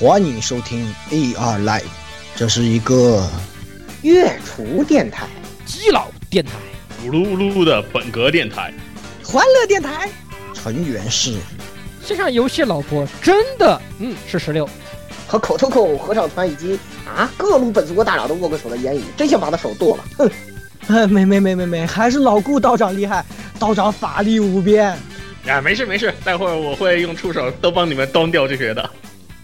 欢迎收听 AR Live，这是一个月厨电台、基佬电台、咕噜咕噜的本格电台、欢乐电台，成员是线上游戏老婆真的嗯是十六，和口头口合唱团以及啊各路本族大佬都握过手的言语，真想把他手剁了，哼！哎，没没没没没，还是老顾道长厉害，道长法力无边。啊，没事没事，待会儿我会用触手都帮你们端掉这些的。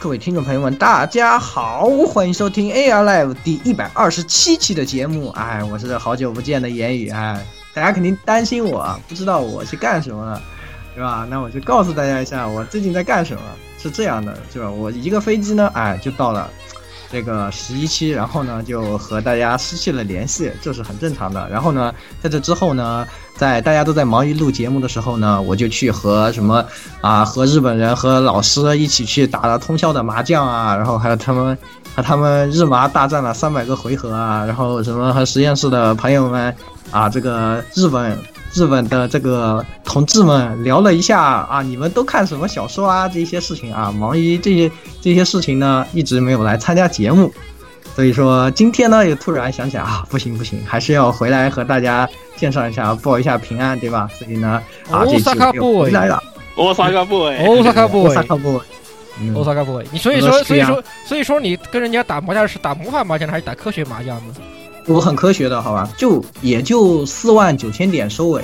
各位听众朋友们，大家好，欢迎收听 AR Live 第一百二十七期的节目。哎，我是好久不见的言语，哎，大家肯定担心我啊不知道我去干什么了，是吧？那我就告诉大家一下，我最近在干什么。是这样的，就是我一个飞机呢，哎，就到了这个十一期，然后呢就和大家失去了联系，这是很正常的。然后呢，在这之后呢，在大家都在忙于录节目的时候呢，我就去和什么啊，和日本人和老师一起去打了通宵的麻将啊，然后还有他们和他们日麻大战了三百个回合啊，然后什么和实验室的朋友们啊，这个日本日本的这个同志们聊了一下啊，你们都看什么小说啊？这些事情啊，忙于这些这些事情呢，一直没有来参加节目。所以说今天呢，也突然想起来啊，不行不行，还是要回来和大家介绍一下，报一下平安，对吧？所以呢，啊，这一期我又回来了，欧萨卡 boy，欧萨卡 boy，萨卡 boy，嗯欧萨卡 boy，你所以说所以说所以说你跟人家打麻将是打魔法麻将还是打科学麻将呢？我很科学的，好吧？就也就四万九千点收尾，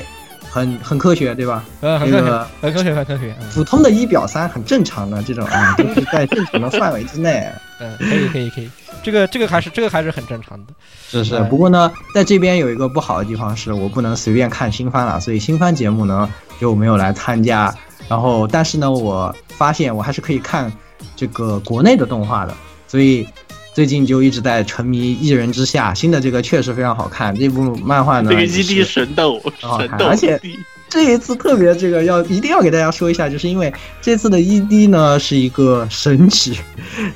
很很科学，对吧？呃，很科学这个，很科学，很科学。嗯普通的一表三很正常的这种啊，都是在正常的范围之内。嗯，可以可以可以，这个这个还是这个还是很正常的。是是哎，不过呢，在这边有一个不好的地方是我不能随便看新番了，所以新番节目呢就没有来参加。然后，但是呢，我发现我还是可以看这个国内的动画的，所以最近就一直在沉迷《一人之下》，新的这个确实非常好看。这部漫画呢，ED 神斗，很好神斗，看而且这一次特别这个要一定要给大家说一下，就是因为这次的 ED 呢是一个神曲，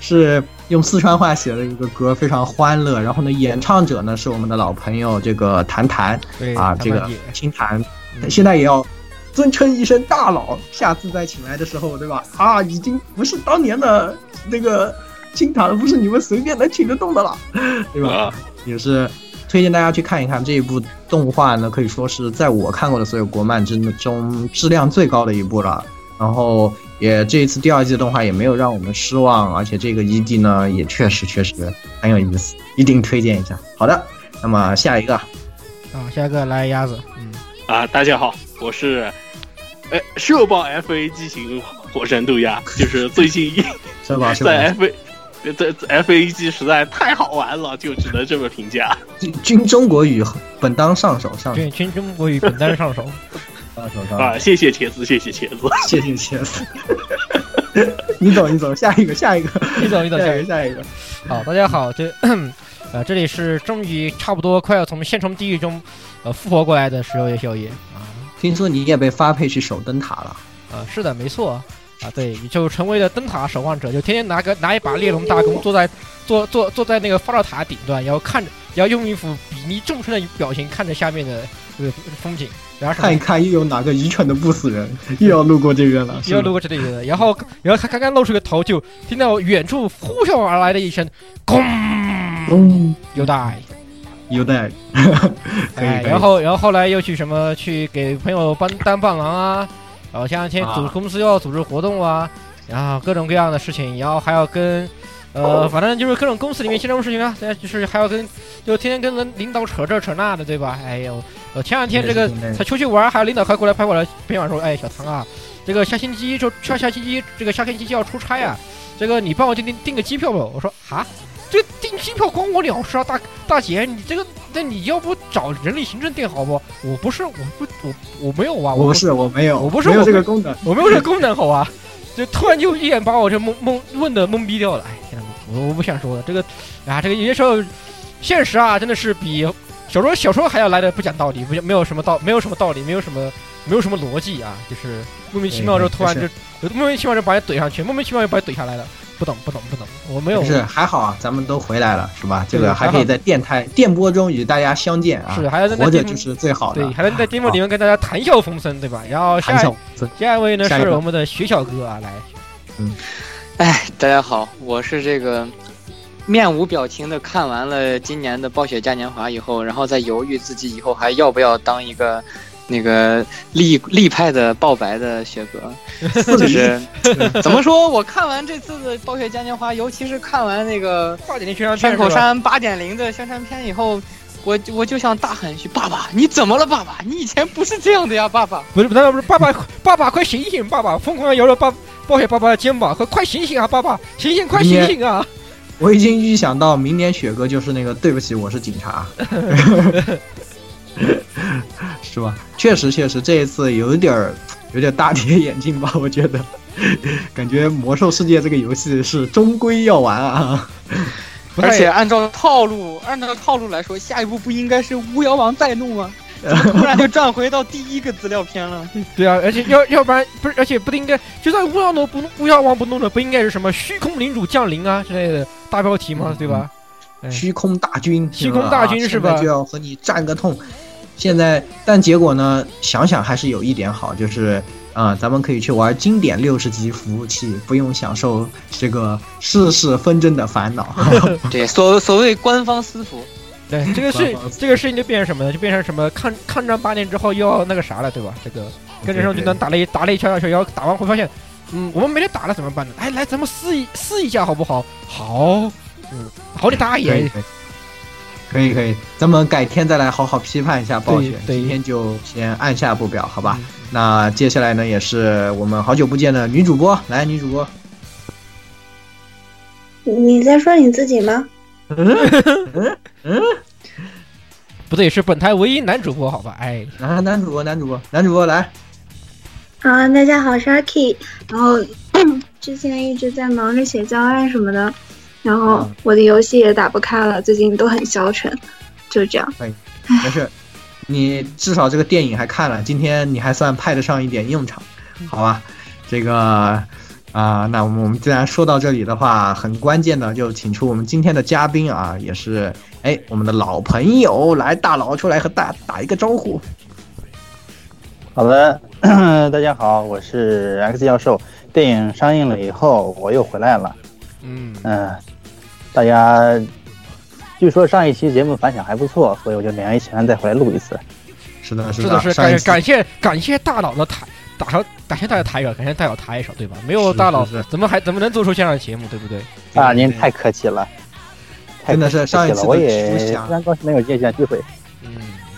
是用四川话写了一个歌，非常欢乐。然后呢，演唱者呢是我们的老朋友这个谭谭啊，这个谭姐青谭，现在也要尊称一声大佬。下次再请来的时候，对吧？啊，已经不是当年的那个青谭了，不是你们随便能请得动的了，对吧？啊，也是推荐大家去看一看这一部动画呢，可以说是在我看过的所有国漫之中质量最高的一部了。然后也这一次第二季的动画也没有让我们失望，而且这个 ED 呢也确实确实很有意思，一定推荐一下。好的，那么下一个啊，下一个来鸭子，嗯，啊，大家好，我是，哎，社爆 FA 机型火神渡鸦，就是最近 在 FA。这这 F A 机实在太好玩了，就只能这么评价。军军中国语本当上手上手军军中国语本单上手，上手上手，啊，谢谢茄子，谢谢茄子。谢谢茄子。你走你走，下一个下一个，你走你走，下下一个下一个。好，大家好，这 呃这里是终于差不多快要从现从地狱中呃复活过来的石油夜宵夜啊听说你也被发配去守灯塔了。啊是的没错啊对，你就成为了灯塔守望者，就天天拿个拿一把猎龙大弓坐在坐坐坐在那个发射塔顶端，然后看着然后用一副睥睨众生的表情看着下面的这个风景，然后看一看又有哪个愚蠢的不死人又要路过这边了，又要路过这里了，然后然后他刚刚露出个头，就听到远处呼啸而来的一声“轰”，嗯，有带。有带，哎，然后然后后来又去什么去给朋友帮当伴郎啊，然后前两天组啊公司又要组织活动啊，然后各种各样的事情，然后还要跟呃，反正就是各种公司里面新任务事情啊，对，就是还要跟就天天跟人领导扯这扯那的，对吧？哎呦，呃，前两天这个对对对才出去玩，还有领导还过来拍我来陪我说，哎，小唐啊，这个下星期就下下星期这个下星期就要出差啊，这个你帮我订订订个机票吧。我说啊，这订机票关我鸟事啊，大大姐，你这个那你要不找人力行政订好不？我不是，我不我我没有啊，我不是，我没有，我不是没有这个功能。我没有这个功能，好吧？就突然就一眼把我这懵懵问的懵逼掉了。哎，天呐，我我不想说了，这个啊，这个有些时候现实啊，真的是比小说小说还要来的不讲道理，不没有什么道，没有什么道理，没有什么没有什么逻辑啊，就是莫名其妙就突然就莫名其妙就把你怼上去，莫名其妙就把你怼下来了，不懂不懂不懂，我没有是还好啊，咱们都回来了，是吧？这个还可以在电台电波中与大家相见啊，是还能在那电波活着就是最好的。对，还能在节目里面跟大家谈笑风生，对吧？然后下谈笑风生下一位呢是我们的徐小哥啊，来，嗯。哎，大家好，我是这个面无表情的看完了今年的暴雪嘉年华以后，然后再犹豫自己以后还要不要当一个那个立立派的爆白的雪哥，就是怎么说？我看完这次的暴雪嘉年华，尤其是看完那个山口？山八点零的宣传片以后。我我就想大喊一句：“爸爸，你怎么了？爸爸，你以前不是这样的呀，爸爸。”不是不是不是，爸爸爸爸快醒醒！爸爸疯狂的摇着爸暴雪爸爸的肩膀，快快醒醒啊！爸爸醒醒，快醒醒啊！我已经预想到明年雪哥就是那个对不起，我是警察，是吧？确实确实，这一次有点儿有点大跌眼镜吧，我觉得，感觉魔兽世界这个游戏是终归要玩啊。而且按照套路，按照套路来说，下一步不应该是巫妖王再怒吗？怎么突然就转回到第一个资料片了？对啊，而且要要不然不是，而且不应该，就算巫妖弄不巫妖王不弄了，不应该是什么虚空领主降临啊之类的大标题嘛？对吧？哎虚空大军，虚空大军是吧现在就要和你战个痛。现在，但结果呢？想想还是有一点好，就是啊、咱们可以去玩经典六十级服务器，不用享受这个世事纷争的烦恼。对，所所谓官方私服，对，这个事这个事情就变成什么呢？就变成什么抗抗战八年之后又要那个啥了，对吧？这个跟着上军团打了一打了一敲下去，然后打完会发现，嗯，我们没得打了怎么办呢？哎，来咱们试一试一下好不好？好，嗯，好你大爷！可以可以，咱们改天再来好好批判一下暴雪。对对今天就先按下不表，好吧？嗯那接下来呢，也是我们好久不见的女主播，来，女主播，你在说你自己吗？嗯 不对，是本台唯一男主播，好吧？哎，啊，男主播，男主播，男主播来，啊，大家好，我是阿 K。然后之前一直在忙着写教案什么的，然后嗯我的游戏也打不开了，最近都很消沉，就这样。哎没事，你至少这个电影还看了，今天你还算派得上一点用场，好吧？这个啊、那我们我们既然说到这里的话，很关键的就请出我们今天的嘉宾啊，也是哎我们的老朋友，来大佬出来和大打一个招呼。好的，大家好，我是 X 教授。电影上映了以后，我又回来了。嗯，嗯、大家据说上一期节目反响还不错，所以我就勉为其难再回来录一次。是的，是的，是上一次感感谢感谢大佬的抬打上，感谢大家抬一手，感谢大佬抬一手，对吧？没有大佬是是，怎么还怎么能做出这样的节目，对不对？啊，您太客气了，真的是上一次的我也非常高兴能有这样机会。嗯，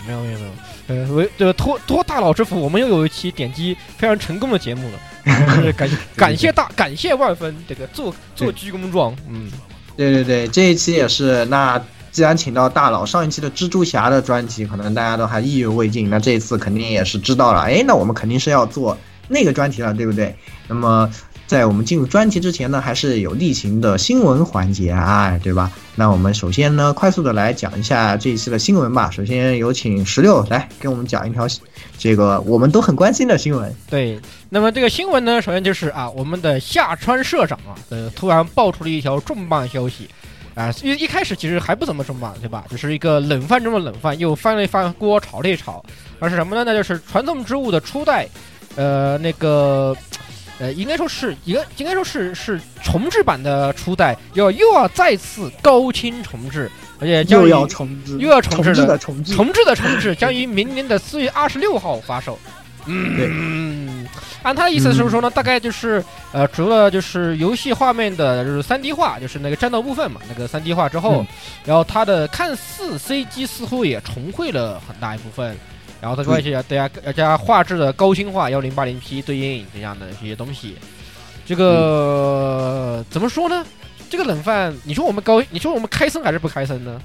没有没有没有，呃，为这个托托大佬之福，我们又有一期点击非常成功的节目了，感谢 感谢大感谢万分，这个做做鞠躬状，嗯，对对对，这一期也是。那既然请到大佬，上一期的蜘蛛侠的专辑可能大家都还意犹未尽，那这一次肯定也是知道了。哎，那我们肯定是要做那个专题了，对不对？那么在我们进入专题之前呢，还是有例行的新闻环节啊，对吧？那我们首先呢，快速的来讲一下这一期的新闻吧。首先有请十六来给我们讲一条这个我们都很关心的新闻。对。那么这个新闻呢，首先就是啊，我们的下川社长啊，呃，突然爆出了一条重磅消息。啊，一一开始其实还不怎么重磅，对吧？就是一个冷饭中的冷饭，又翻了一翻锅，炒了一炒。而是什么呢？那就是传送之物的初代，呃，那个，呃，应该说是一个，应该说是是重置版的初代，要又要再次高清重置，而且将又要重置，又要重置的重置，重置的重置，将于明年的四月二十六号发售。嗯，按他的意思是说呢，大概就是呃，除了就是游戏画面的就是三 D 化，就是那个战斗部分嘛，那个三 D 化之后，嗯然后它的看似 CG 似乎也重绘了很大一部分，然后它关系要大家要加画质的高清化幺零八零 P 对应这样的这些东西，这个、怎么说呢？这个冷饭，你说我们高，你说我们开森还是不开森呢？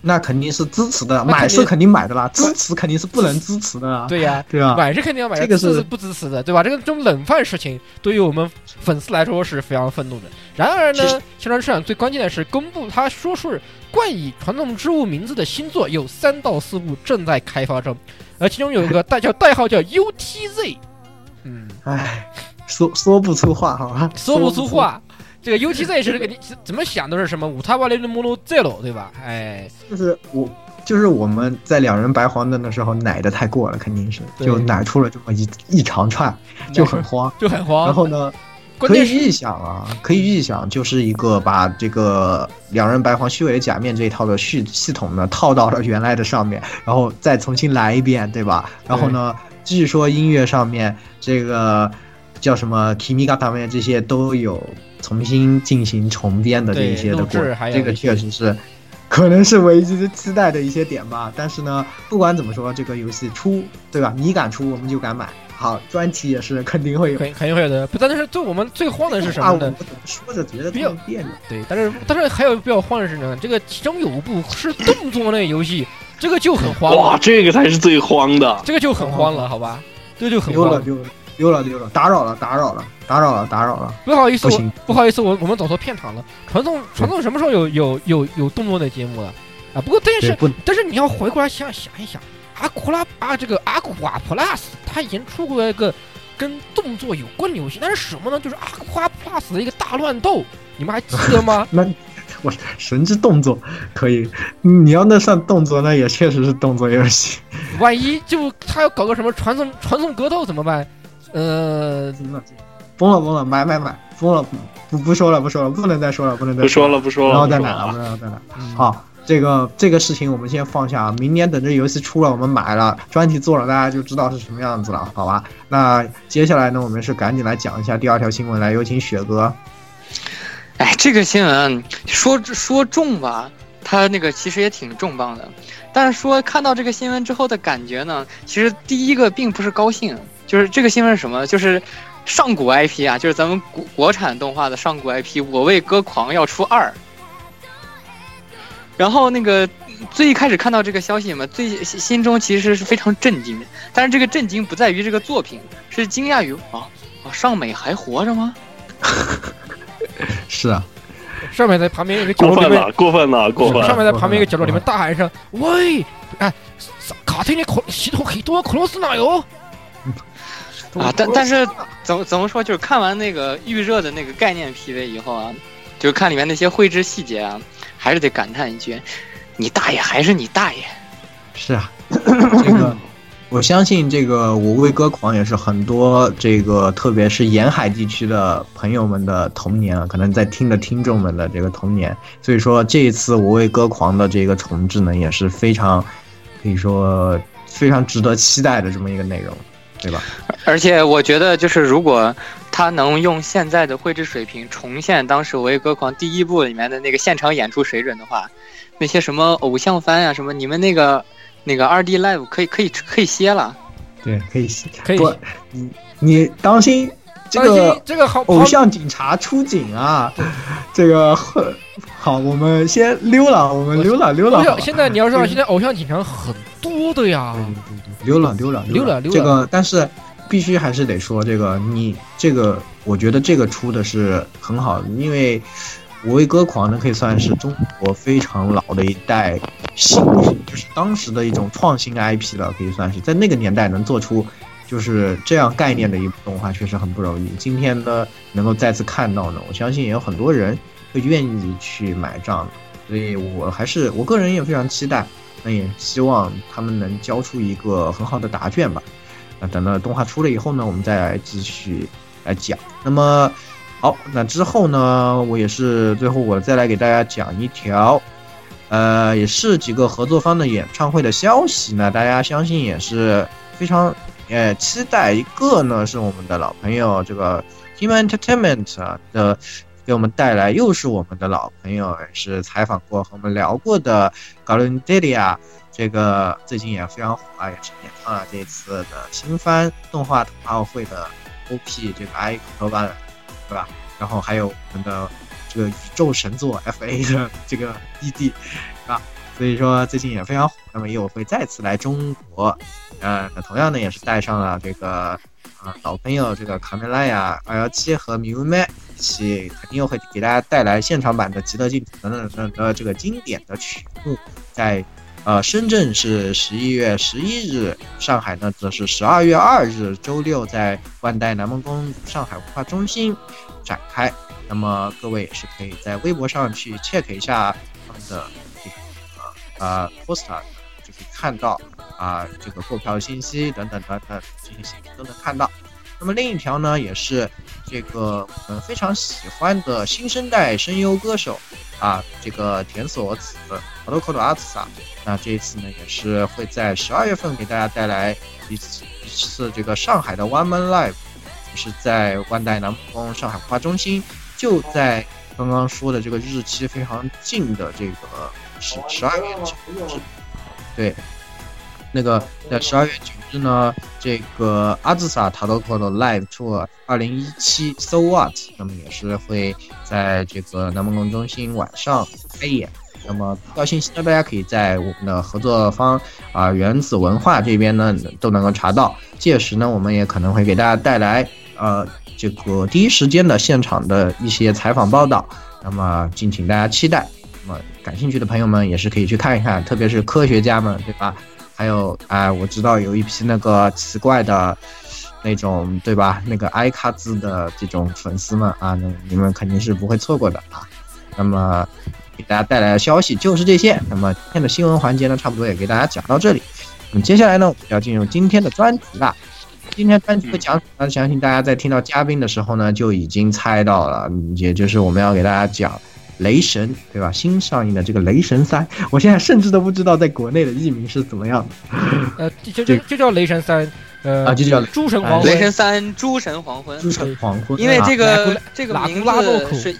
那肯定是支持的，买是肯定买的啦，支持肯定是不能支持的啦。对呀，对啊，买是肯定要买的，这个是不支持的，对吧？这个这种冷饭事情，对于我们粉丝来说是非常愤怒的。然而呢，宣传市场最关键的是公布他说是冠以传统之物名字的新作有三到四部正在开发中，而其中有一个 代叫代号叫 UTZ，嗯，唉，说说不出话，好吧，说不出话。这个 UTZ 是这个你怎么想都是什么五塔巴雷的摩罗 zero 对吧？哎，就是我，就是我们在两人白黄灯的时候奶的太过了，肯定是就奶出了这么一一长串，就很慌。就很慌。然后呢，可以预想啊，可以预想，就是一个把这个两人白黄虚伪的假面这一套的系系统呢套到了原来的上面，然后再重新来一遍，对吧？然后呢，据说音乐上面这个叫什么 Kimi g a 面这些都有重新进行重编的这一些的录制过程，这个确实是。可能是唯一期待的一些点吧，但是呢，不管怎么说，这个游戏出，对吧？你敢出，我们就敢买。好，专题也是肯定会有。肯肯定会有的，不但是对我们最慌的是什啊，么呢？我怎么说着觉得比较特别别扭？对，但是但是还有比较慌的是呢，这个其中有一部是动作类游戏，这个就很慌哇，这个才是最慌的。这个就很慌了，好吧？这个就很慌。溜了溜了溜了溜了，打扰了打扰了打扰了打扰了。不好意思，我不行不好意思，我我们走错片场了。传送传送什么时候有有有有动作的节目了啊？不过但是但是你要回过来想想一想，阿库拉啊这个阿库瓦 Plus 它以前出过一个跟动作有关的游戏，那是什么呢？就是阿库拉 Plus 的一个大乱斗，你们还记得吗？那 我神之动作可以，你要那算动作，那也确实是动作游戏。万一就他要搞个什么传送传送格斗怎么办？呃，疯了疯了疯了，买买买，疯了不不说了不说了，不能再说了不能再不说了，不说了，然后再不说了买了，然后再买。了好，这个这个事情我们先放下，明年等这游戏出了，我们买了，专题做了，大家就知道是什么样子了，好吧？那接下来呢，我们是赶紧来讲一下第二条新闻，来有请雪哥。哎，这个新闻说说重吧，它那个其实也挺重磅的，但是说看到这个新闻之后的感觉呢，其实第一个并不是高兴，就是这个新闻是什么？就是上古 IP 啊，就是咱们国国产动画的上古 IP《我为歌狂》要出二。然后那个最一开始看到这个消息嘛，最心心中其实是非常震惊的，但是这个震惊不在于这个作品，是惊讶于啊啊尚美还活着吗？是啊，上面在旁边一个角落里面过分了，过分了，过分了。上面在旁边一个角落里面大喊一声：“喂，哎，卡特尼口系统很多克罗斯哪有？啊，但但是怎么怎么说，就是看完那个预热的那个概念 PV 以后啊，就是看里面那些绘制细节啊，还是得感叹一句：你大爷还是你大爷！是啊，这个我相信这个我为歌狂也是很多这个特别是沿海地区的朋友们的童年啊，可能在听的听众们的这个童年，所以说这一次我为歌狂的这个重置呢，也是非常可以说非常值得期待的这么一个内容，对吧？而且我觉得，就是如果他能用现在的绘制水平重现当时《我为歌狂》第一部里面的那个现场演出水准的话，那些什么偶像番啊，什么你们那个那个二 D live 可以可以可以歇了。对，可以歇，可以不，你你当心这个这个好偶像警察出警啊！这个很好，我们先溜了，我们溜了溜了现在你要知道，现在偶像警察很多的呀。溜了溜了溜了溜了这个，但是必须还是得说，这个你这个，我觉得这个出的是很好的，因为我为歌狂呢，可以算是中国非常老的一代新，就是当时的一种创新 IP 了，可以算是在那个年代能做出就是这样概念的一部动画，确实很不容易。今天呢，能够再次看到呢，我相信也有很多人会愿意去买账，所以我还是我个人也非常期待。那也希望他们能交出一个很好的答卷吧。那等到动画出了以后呢，我们再来继续来讲。那么好，那之后呢，我也是最后我再来给大家讲一条，呃，也是几个合作方的演唱会的消息那，大家相信也是非常呃期待。一个呢是我们的老朋友这个 Team Entertainment 啊的。给我们带来又是我们的老朋友，也是采访过和我们聊过的 g a l a n d e l i a 这个最近也非常火啊，也是演唱了这次的新番动画冬奥会的 OP 这个 I 口头版，对吧？然后还有我们的这个宇宙神作 FA 的这个 ED 啊，所以说最近也非常火。那么又会再次来中国，呃，同样呢也是带上了这个啊老朋友这个卡梅拉呀二幺七和米乌麦一起，肯定又会给大家带来现场版的《极乐净土》等等等等的这个经典的曲目，在。呃，深圳是十一月十一日，上海呢则是十二月二日，周六在万代南梦宫上海文化中心展开。那么各位也是可以在微博上去 check 一下他们的这个呃 poster，就可以看到啊、这个购票信息等等等等这些信息都能看到。那么另一条呢，也是这个我们非常喜欢的新生代声优歌手啊，这个田所子好多口朵阿兹萨。那这一次呢，也是会在十二月份给大家带来一次一次这个上海的 One Man Live，也是在万代南梦宫上海文化中心，就在刚刚说的这个日期非常近的这个十十二月九日，对，那个在十二月九日呢，这个阿兹萨塔多克的 Live Tour 二零一七 So What，那么也是会在这个南梦宫中心晚上开演。那么票信息呢，大家可以在我们的合作方啊、原子文化这边呢都能够查到。届时呢，我们也可能会给大家带来呃这个第一时间的现场的一些采访报道。那么敬请大家期待。那么感兴趣的朋友们也是可以去看一看，特别是科学家们，对吧？还有哎、我知道有一批那个奇怪的。那种对吧？那个艾卡兹的这种粉丝们啊，那你们肯定是不会错过的啊。那么给大家带来的消息就是这些。那么今天的新闻环节呢，差不多也给大家讲到这里。那么接下来呢，我要进入今天的专题啦。今天专题会讲什么呢？相信大家在听到嘉宾的时候呢，就已经猜到了，也就是我们要给大家讲《雷神》，对吧？新上映的这个《雷神三》，我现在甚至都不知道在国内的译名是怎么样的。呃，就就就叫雷神三，呃，啊就叫诸神黄昏，雷神三诸神黄昏，诸神黄昏，因为这个古这个名字是。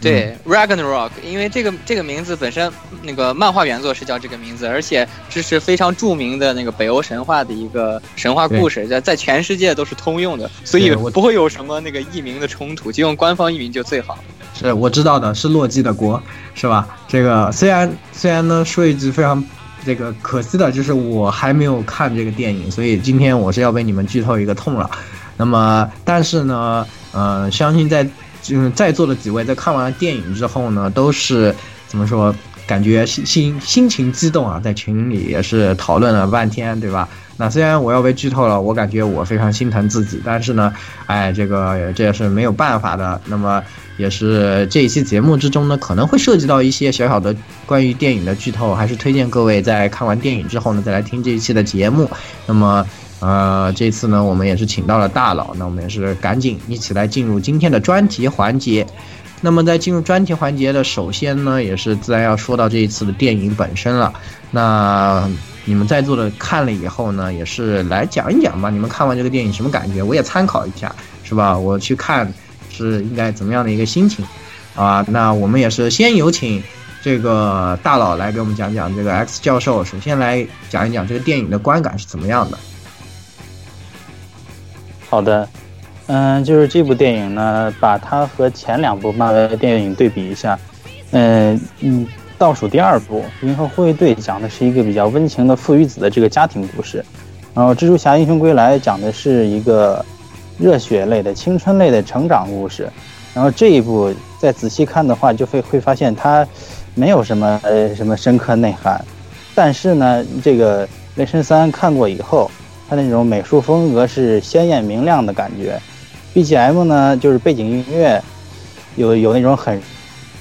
对，Ragnarok，因为这个这个名字本身那个漫画原作是叫这个名字，而且这是非常著名的那个北欧神话的一个神话故事，在在全世界都是通用的，所以不会有什么那个译名的冲突，就用官方译名就最好。是我知道的，是洛基的国，是吧？这个虽然虽然呢，说一句非常这个可惜的，就是我还没有看这个电影，所以今天我是要被你们剧透一个痛了。那么，但是呢，呃，相信在嗯在座的几位在看完了电影之后呢，都是怎么说？感觉心心心情激动啊，在群里也是讨论了半天，对吧？那虽然我要被剧透了，我感觉我非常心疼自己，但是呢，哎，这个这也是没有办法的。那么也是这一期节目之中呢，可能会涉及到一些小小的关于电影的剧透，还是推荐各位在看完电影之后呢，再来听这一期的节目。那么，呃，这次呢，我们也是请到了大佬，那我们也是赶紧一起来进入今天的专题环节。那么在进入专题环节的，首先呢，也是自然要说到这一次的电影本身了。那你们在座的看了以后呢，也是来讲一讲吧，你们看完这个电影什么感觉？我也参考一下，是吧？我去看是应该怎么样的一个心情啊？那我们也是先有请这个大佬来给我们讲讲这个 X 教授，首先来讲一讲这个电影的观感是怎么样的。好的，嗯，就是这部电影呢，把它和前两部漫威电影对比一下，嗯嗯，倒数第二部《银河护卫队》讲的是一个比较温情的父与子的这个家庭故事，然后《蜘蛛侠：英雄归来》讲的是一个热血类的青春类的成长故事，然后这一部再仔细看的话，就会会发现它没有什么呃什么深刻内涵，但是呢，这个《雷神三》看过以后。它那种美术风格是鲜艳明亮的感觉，BGM 呢就是背景音乐，有有那种很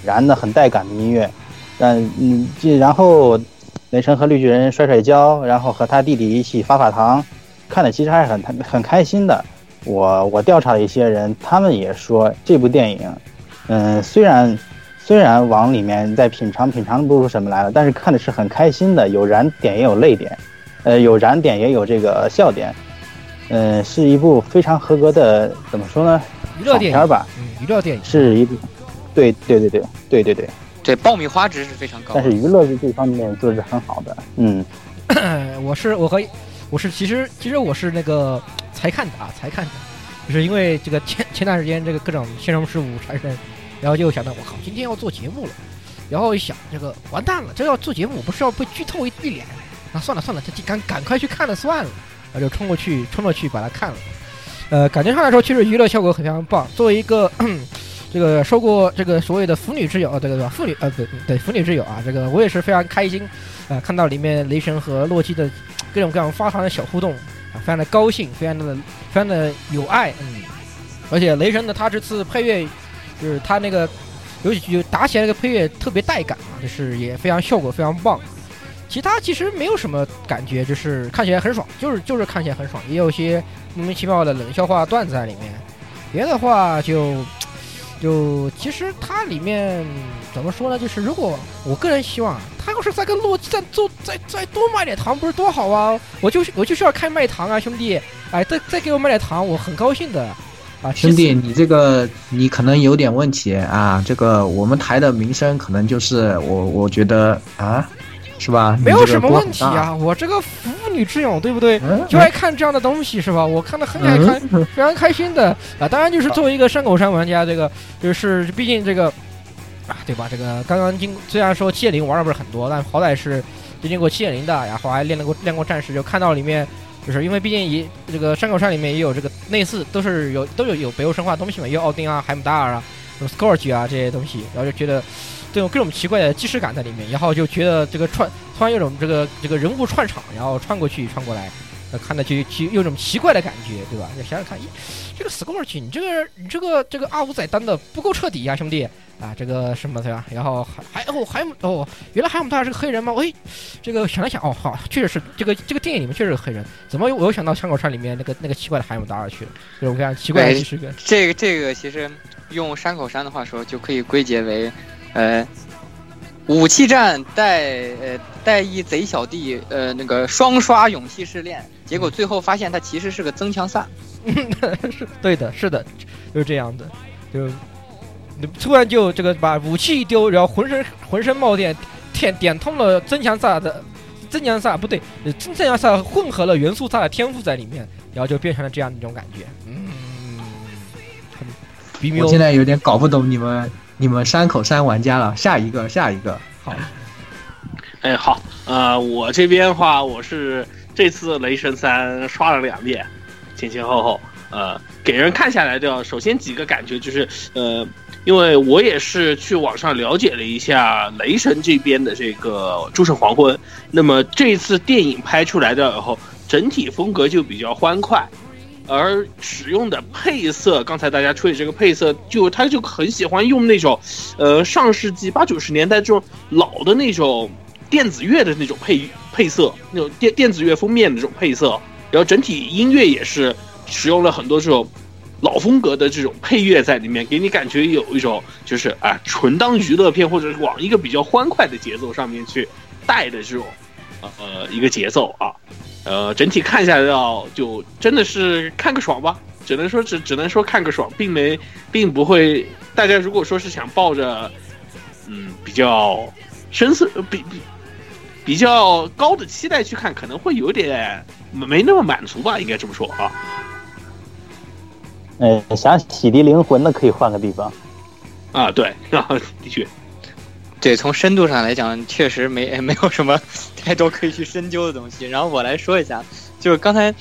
燃的、很带感的音乐，但嗯，这然后雷神和绿巨人摔摔跤，然后和他弟弟一起发发糖，看的其实还是很很很开心的。我我调查了一些人，他们也说这部电影，嗯，虽然虽然往里面在品尝品尝不出什么来了，但是看的是很开心的，有燃点也有泪点。呃，有燃点也有这个笑点，呃，是一部非常合格的，怎么说呢？娱乐电影片吧，嗯，娱乐电影是一部，对对对对对对对，对，爆米花值是非常高。但是娱乐这方面做的是很好的，嗯，我是我和我是其实其实我是那个才看的啊，才看的，就是因为这个前前段时间这个各种线上事务缠身，然后就想到我靠，今天要做节目了，然后一想这个完蛋了，这要做节目，我不是要被剧透一一脸？那算了算了，这赶赶快去看了算了，然后就冲过去冲过去把它看了。呃，感觉上来说，确实娱乐效果很非常棒。作为一个 这个受过这个所谓的腐女之友，呃，对对？腐女呃，对对，腐女之友啊，这个我也是非常开心啊、看到里面雷神和洛基的各种各样发糖的小互动啊，非常的高兴，非常的非常的有爱，嗯。而且雷神呢，他这次配乐就是他那个有有打起来那个配乐特别带感啊，就是也非常效果非常棒。其他其实没有什么感觉，就是看起来很爽，就是就是看起来很爽，也有些莫名其妙的冷笑话段子在里面。别的话就就其实它里面怎么说呢？就是如果我个人希望他要是再跟洛基再做再再多卖点糖，不是多好啊？我就我就需要开卖糖啊，兄弟！哎，再再给我卖点糖，我很高兴的啊，兄弟，你这个你可能有点问题啊。这个我们台的名声可能就是我，我觉得啊，是吧？没有什么问题。啊，我这个腐女之勇，对不对？嗯就爱看这样的东西是吧？我看的很爱看，嗯 非常开心的啊。当然，就是作为一个山口山玩家，这个就是毕竟这个啊，对吧？这个刚刚经虽然说七点零玩的不是很多，但好歹是接近过七点零的，然后还练了过练过战士，就看到里面。就是因为毕竟也这个山口山里面也有这个类似，都是有都有有北欧神话东西嘛，也有奥丁啊、海姆达尔啊、什么 Scourge 啊这些东西，然后就觉得都有各种奇怪的即视感在里面，然后就觉得这个串突然有种这个这个人物串场，然后穿过去穿过来，呃，看的就就有种奇怪的感觉，对吧？就想想看，咦，这个 Scourge 你这个你这个这个阿五仔当的不够彻底呀、兄弟啊，这个什么对吧？然后还还哦还有哦，原来海姆达尔是个黑人吗？喂，这个想了想，哦，好，确实是这个这个电影里面确实是黑人，怎么我又想到山口川里面那个那个奇怪的海姆达尔去了？这种非常奇怪的视感。这个这个其实用山口山的话说，就可以归结为，呃，武器战带呃带一贼小弟呃那个双刷勇气试炼，结果最后发现他其实是个增强萨。是对的，是的，就是这样的，就你突然就这个把武器一丢，然后浑身浑身冒电，点点通了增强萨的增强萨不对，呃增强萨混合了元素萨的天赋在里面，然后就变成了这样的一种感觉，嗯，很比我。现在有点搞不懂你们你们山口山玩家了。下一个，下一个，好，哎，好，呃，我这边的话，我是这次雷神三刷了两遍，前前后后，呃，给人看下来的，首先几个感觉就是，呃，因为我也是去网上了解了一下雷神这边的这个《诸神黄昏》，那么这次电影拍出来的以后，整体风格就比较欢快。而使用的配色，刚才大家吹的这个配色，就他就很喜欢用那种，呃，上世纪八九十年代这种老的那种电子乐的那种配配色，那种电电子乐封面的这种配色，然后整体音乐也是使用了很多这种老风格的这种配乐在里面，给你感觉有一种就是啊，纯当娱乐片或者是往一个比较欢快的节奏上面去带的这种呃一个节奏啊。呃，整体看下来到就真的是看个爽吧，只能说只只能说看个爽，并没并不会。大家如果说是想抱着嗯比较深色比比比较高的期待去看，可能会有点没那么满足吧，应该这么说啊。呃，想洗涤灵魂的可以换个地方。啊，对，啊，的确，对，从深度上来讲，确实没 没有什么太多可以去深究的东西。然后我来说一下，就是刚才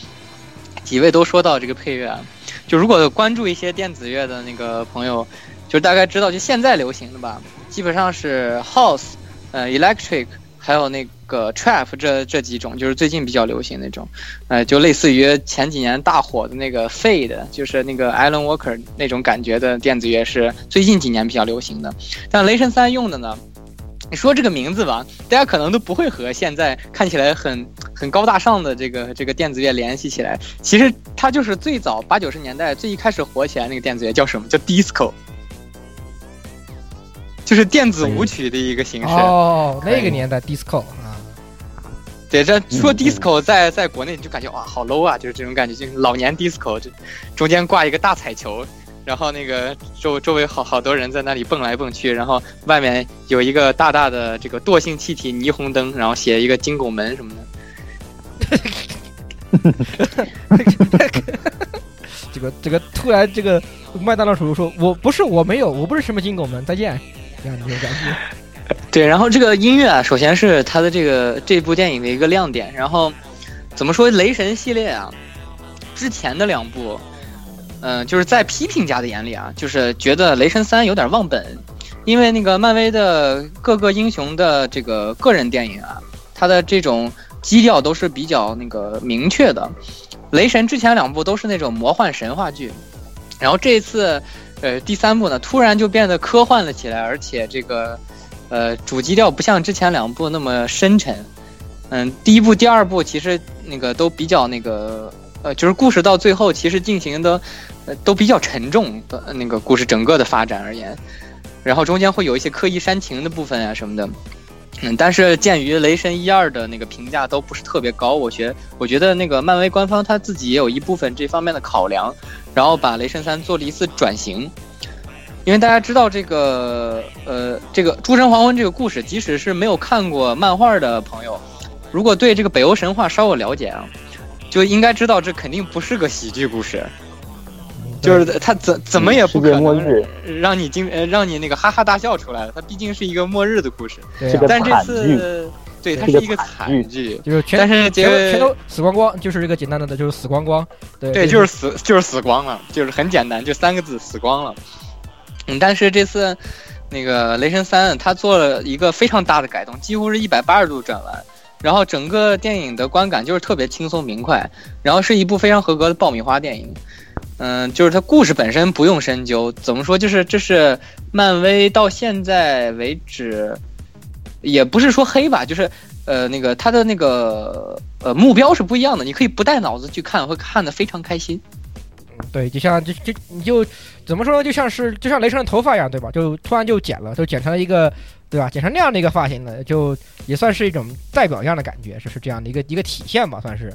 几位都说到这个配乐啊，就如果关注一些电子乐的那个朋友，就大概知道，就现在流行的吧，基本上是 House、呃 Electric，还有那个 Trap 这这几种，就是最近比较流行那种，呃，就类似于前几年大火的那个 Fade，就是那个 Alan Walker 那种感觉的电子乐，是最近几年比较流行的。但雷神三用的呢？你说这个名字吧，大家可能都不会和现在看起来很很高大上的这个这个电子乐联系起来。其实它就是最早八九十年代最一开始火起来那个电子乐叫什么？叫 disco，就是电子舞曲的一个形式。哦，那个年代 disco 啊，对，这说嗯 disco 在在国内你就感觉哇好 low 啊，就是这种感觉，就是老年 disco，就中间挂一个大彩球，然后那个周周围好好多人在那里蹦来蹦去，然后外面有一个大大的这个惰性气体霓虹灯，然后写一个金拱门什么的。这个这个突然这个麦当劳叔叔说：“我不是我没有，我不是什么金拱门，再见。”这样的感觉。对，然后这个音乐啊，首先是它的这个这部电影的一个亮点。然后怎么说，雷神系列啊，之前的两部，嗯、就是在批评家的眼里啊，就是觉得雷神三有点忘本，因为那个漫威的各个英雄的这个个人电影啊，它的这种基调都是比较那个明确的。雷神之前两部都是那种魔幻神话剧，然后这一次，呃，第三部呢，突然就变得科幻了起来，而且这个。呃，主基调不像之前两部那么深沉。嗯，第一部、第二部其实那个都比较那个，呃，就是故事到最后其实进行的，呃都比较沉重的那个故事整个的发展而言，然后中间会有一些刻意煽情的部分啊什么的。嗯，但是鉴于雷神一二的那个评价都不是特别高，我觉我觉得那个漫威官方他自己也有一部分这方面的考量，然后把雷神三做了一次转型。因为大家知道这个，呃，这个《诸神黄昏》这个故事，即使是没有看过漫画的朋友，如果对这个北欧神话稍有了解啊，就应该知道这肯定不是个喜剧故事，就是他怎怎么也不可能日让你惊呃让你那个哈哈大笑出来了，它毕竟是一个末日的故事。但这次，对，它是一个惨惨剧，就是全但是全这全都死光光，就是这个简单的，就是死光光。对对，就是死，就是死光了，就是很简单，就三个字，死光了。嗯，但是这次那个雷神三，他做了一个非常大的改动，几乎是一百八十度转弯，然后整个电影的观感就是特别轻松明快，然后是一部非常合格的爆米花电影。嗯，就是它故事本身不用深究，怎么说，就是这是漫威到现在为止，也不是说黑吧，就是呃那个它的那个呃目标是不一样的，你可以不带脑子去看，会看得非常开心。对，就像就就你就怎么说呢？就像是就像雷神的头发一样，对吧？就突然就剪了，就剪成了一个，对吧？剪成那样的一个发型了，就也算是一种代表一样的感觉，是是这样的一个一个体现吧，算是。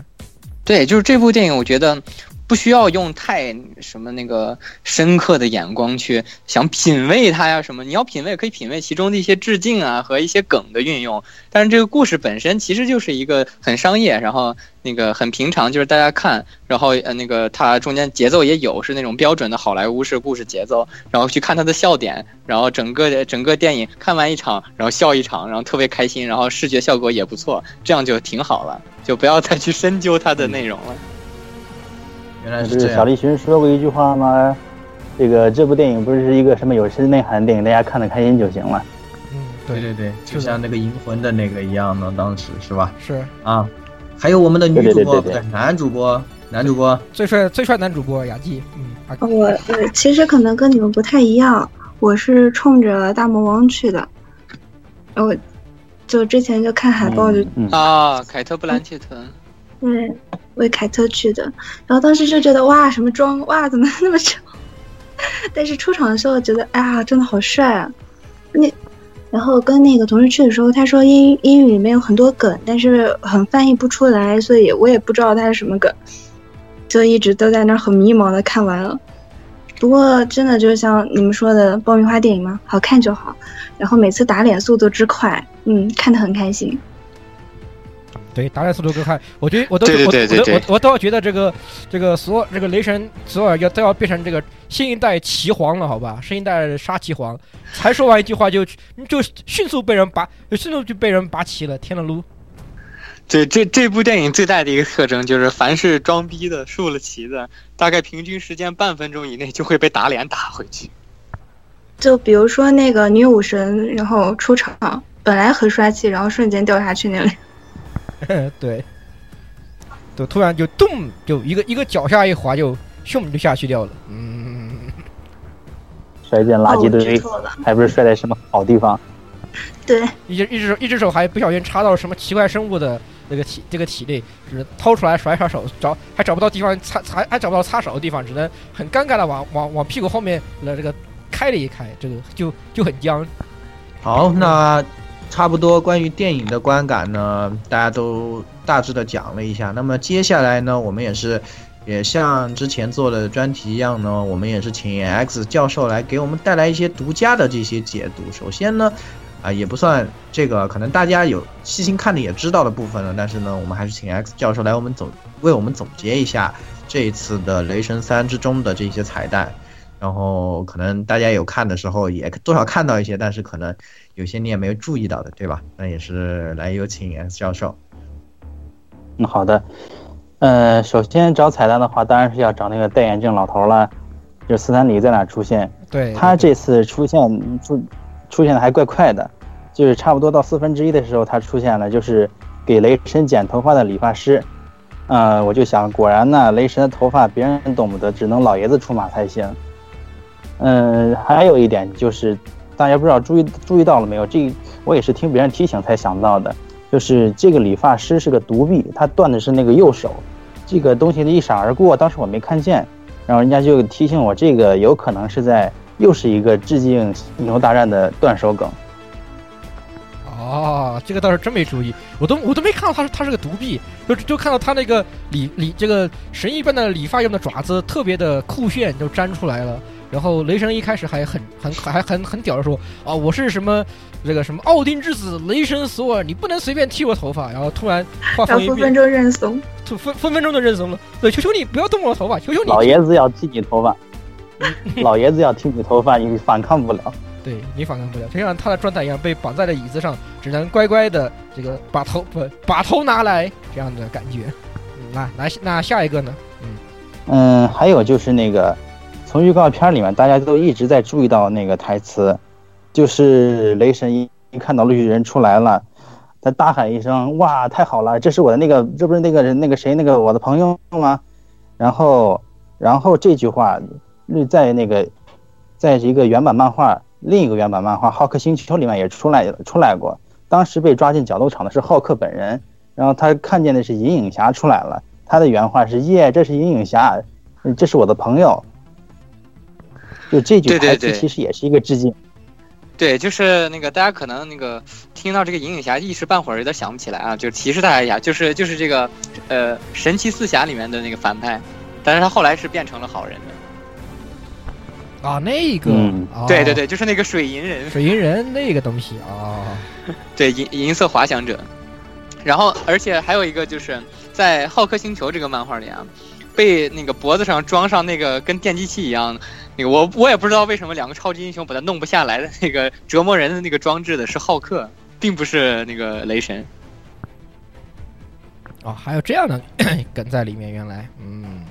对，就是这部电影，我觉得不需要用太什么那个深刻的眼光去想品味它呀什么。你要品味，可以品味其中的一些致敬啊和一些梗的运用。但是这个故事本身其实就是一个很商业，然后那个很平常，就是大家看，然后呃那个它中间节奏也有是那种标准的好莱坞式故事节奏，然后去看它的笑点，然后整个整个电影看完一场，然后笑一场，然后特别开心，然后视觉效果也不错，这样就挺好了，就不要再去深究它的内容了。原来是小栗旬说过一句话吗？这个这部电影不是一个什么有深内涵的电影，大家看得开心就行了。嗯，对。对对，就像那个银魂的那个一样的，当时是吧？是。啊，还有我们的女对对主播，对。对对男主播，男主播，最帅最帅男主播雅纪，嗯，啊我我其实可能跟你们不太一样，我是冲着大魔王去的，我就之前就看海报就嗯，嗯。啊，凯特·布兰切特，对，为凯特去的，然后当时就觉得哇，什么妆哇，怎么那么丑？但是出场的时候觉得，哎呀，真的好帅啊！那然后跟那个同事去的时候，他说英英语里面有很多梗，但是很翻译不出来，所以我也不知道它是什么梗，就一直都在那儿很迷茫的看完了。不过真的就像你们说的爆米花电影嘛，好看就好，然后每次打脸速度之快，嗯，看得很开心。对，打脸速度更快，我觉得我都对对我对对对我都我我都要觉得这个这个所有这个雷神索尔要都要变成这个新一代骑皇了，好吧？新一代杀骑皇，才说完一句话就就迅速被人拔，迅速就被人拔旗了，天了噜！对，这这部电影最大的一个特征就是，凡是装逼的、竖了旗的，大概平均时间半分钟以内就会被打脸打回去。就比如说那个女武神，然后出场本来很帅气，然后瞬间掉下去那里。对，就突然就咚，就一个一个脚下一滑就咻就下去掉了。嗯，摔进垃圾堆，还不是摔在什么好地方？对，一只一只手一只手还不小心插到什么奇怪生物的那个体这个体内，只是掏出来甩甩手，找还找不到地方擦擦还找不到擦手的地方，只能很尴尬的往往往屁股后面的这个开了一开，这个就就很僵。好，那差不多关于电影的观感呢，大家都大致的讲了一下。那么接下来呢，我们也是也像之前做的专题一样呢，我们也是请 X 教授来给我们带来一些独家的这些解读。首先呢，啊、也不算这个，可能大家有细心看的也知道的部分了，但是呢，我们还是请 X 教授来我们总为我们总结一下这一次的《雷神三》之中的这些彩蛋，然后可能大家有看的时候也多少看到一些，但是可能有些你也没有注意到的，对吧？那也是来有请 S 教授。嗯，好的。呃，首先找彩蛋的话，当然是要找那个戴眼镜老头了，就是斯坦李在哪出现。对，他这次出现出出现的还怪快的，就是差不多到四分之一的时候，他出现了，就是给雷神剪头发的理发师。呃，我就想，果然呢，雷神的头发别人懂不得，只能老爷子出马才行。嗯，还有一点就是，大家不知道注意注意到了没有？这我也是听别人提醒才想到的，就是这个理发师是个独臂，他断的是那个右手，这个东西的一闪而过，当时我没看见，然后人家就提醒我，这个有可能是在又是一个致敬《星球大战》的断手梗。哦，这个倒是真没注意，我都我都没看到他是他是个独臂，就就看到他那个理理这个神一般的理发用的爪子特别的酷炫，就粘出来了。然后雷神一开始还很很还很很屌的说啊，我是什么这个什么奥丁之子雷神索尔，你不能随便剃我头发。然后突然话锋一变分分，钟认怂，就分分分钟就认怂了。对，求求你不要动我头发，求求你。老爷子要剃你头发，老爷子要剃你头发，你反抗不了。对你反抗不了，就像他的状态一样，被绑在了椅子上，只能乖乖的这个把头不把头拿来这样的感觉。嗯那那那下一个呢？嗯嗯，还有就是那个，从预告片里面大家都一直在注意到那个台词，就是雷神一一看到绿巨人出来了，他大喊一声：“哇，太好了！这是我的那个，这不是那个人那个谁那个我的朋友吗？”然后，然后这句话绿在那个，在一个原版漫画另一个原版漫画《浩克星球》里面也出来出来过。当时被抓进角斗场的是浩克本人，然后他看见的是银影侠出来了。他的原话是：“耶，这是银影侠，这是我的朋友。”就这句对对台词对其实也是一个致敬。对，就是那个大家可能那个听到这个银影侠一时半会儿有点想不起来啊，就提示大家一下，就是就是这个呃神奇四侠里面的那个反派，但是他后来是变成了好人的。啊，那个，嗯哦对对对，就是那个水银人，水银人那个东西啊，对银银色滑翔者。然后而且还有一个就是在浩克星球这个漫画里啊，被那个脖子上装上那个跟电击器一样，那个我我也不知道为什么两个超级英雄把它弄不下来的那个折磨人的那个装置的是浩克，并不是那个雷神。哦，还有这样的 梗在里面，原来，嗯，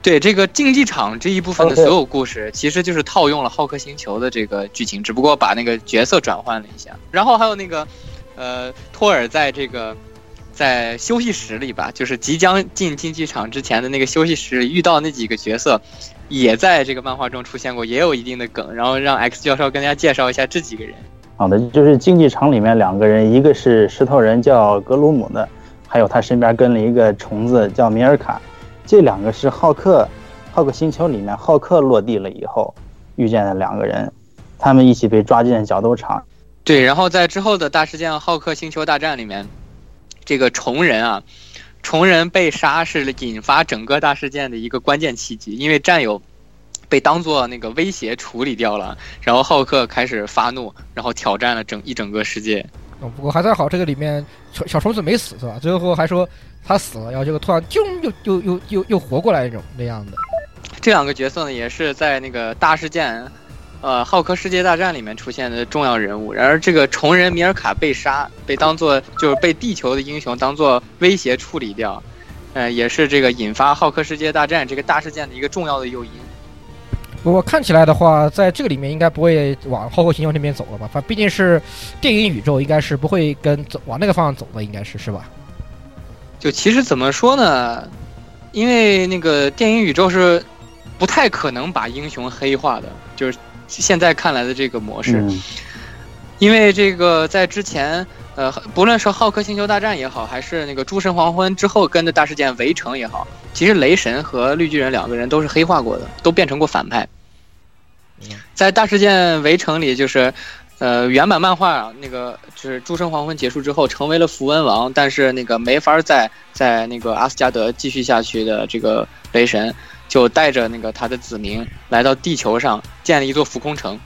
对这个竞技场这一部分的所有故事，其实就是套用了浩克星球的这个剧情，只不过把那个角色转换了一下。然后还有那个，呃，托尔在这个在休息室里吧，就是即将进竞技场之前的那个休息室里遇到那几个角色，也在这个漫画中出现过，也有一定的梗。然后让 X 教授跟大家介绍一下这几个人。好的，就是竞技场里面两个人，一个是石头人叫格鲁姆的，还有他身边跟了一个虫子叫米尔卡，这两个是浩克，浩克星球里面浩克落地了以后遇见的两个人，他们一起被抓进角斗场。对，然后在之后的大事件《浩克星球大战》里面，这个虫人啊，虫人被杀是引发整个大事件的一个关键契机，因为战友被当做那个威胁处理掉了，然后浩克开始发怒，然后挑战了整一整个世界。哦不过还算好，这个里面小小虫子没死是吧？最后还说他死了，然后这个突然就又又又又又活过来那种那样的。这两个角色呢，也是在那个大事件，呃，浩克世界大战里面出现的重要人物。然而，这个虫人米尔卡被杀，被当做就是被地球的英雄当做威胁处理掉，呃，也是这个引发浩克世界大战这个大事件的一个重要的诱因。不过看起来的话，在这个里面应该不会往浩克星球那边走了吧？反毕竟是电影宇宙，应该是不会跟走往那个方向走的，应该是是吧？就其实怎么说呢？因为那个电影宇宙是不太可能把英雄黑化的，就是现在看来的这个模式。嗯，因为这个在之前，呃，不论是《浩克星球大战》也好，还是那个《诸神黄昏》之后跟着大事件《围城》也好，其实雷神和绿巨人两个人都是黑化过的，都变成过反派嗯。在大事件《围城》里，就是，呃，原版漫画啊，那个就是《诸神黄昏》结束之后成为了符文王，但是那个没法再在那个阿斯加德继续下去的这个雷神，就带着那个他的子民来到地球上建了一座浮空城。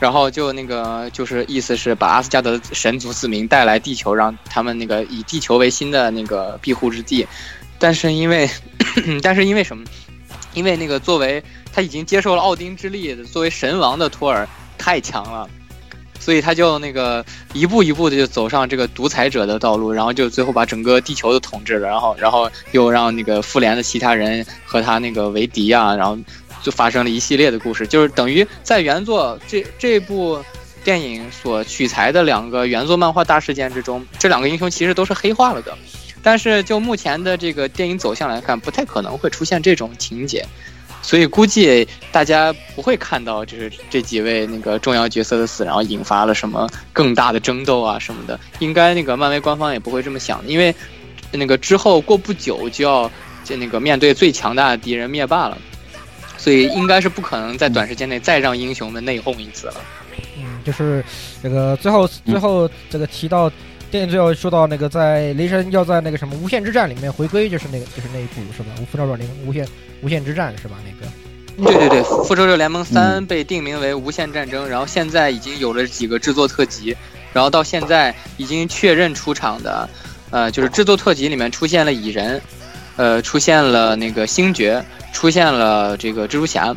然后就那个就是意思是把阿斯加德神族子民带来地球，让他们那个以地球为新的那个庇护之地，但是因为，但是因为什么？因为那个作为他已经接受了奥丁之力的作为神王的托尔太强了，所以他就那个一步一步的就走上这个独裁者的道路，然后就最后把整个地球都统治了，然后然后又让那个复联的其他人和他那个为敌啊，然后就发生了一系列的故事，就是等于在原作这这部电影所取材的两个原作漫画大事件之中，这两个英雄其实都是黑化了的。但是就目前的这个电影走向来看，不太可能会出现这种情节，所以估计大家不会看到就是这几位那个重要角色的死，然后引发了什么更大的争斗啊什么的。应该那个漫威官方也不会这么想，因为那个之后过不久就要就那个面对最强大的敌人灭霸了，所以应该是不可能在短时间内再让英雄们内讧一次了。嗯，就是这个最后最后这个提到电影最后说到那个在雷神要在那个什么无限之战里面回归，就是那个就是那一部是吧？复仇者联盟无限无限之战是吧？那个对对对，《复仇者联盟三》被定名为《无限战争》，然后现在已经有了几个制作特辑，然后到现在已经确认出场的，呃，就是制作特辑里面出现了蚁人，呃，出现了那个星爵，出现了这个蜘蛛侠，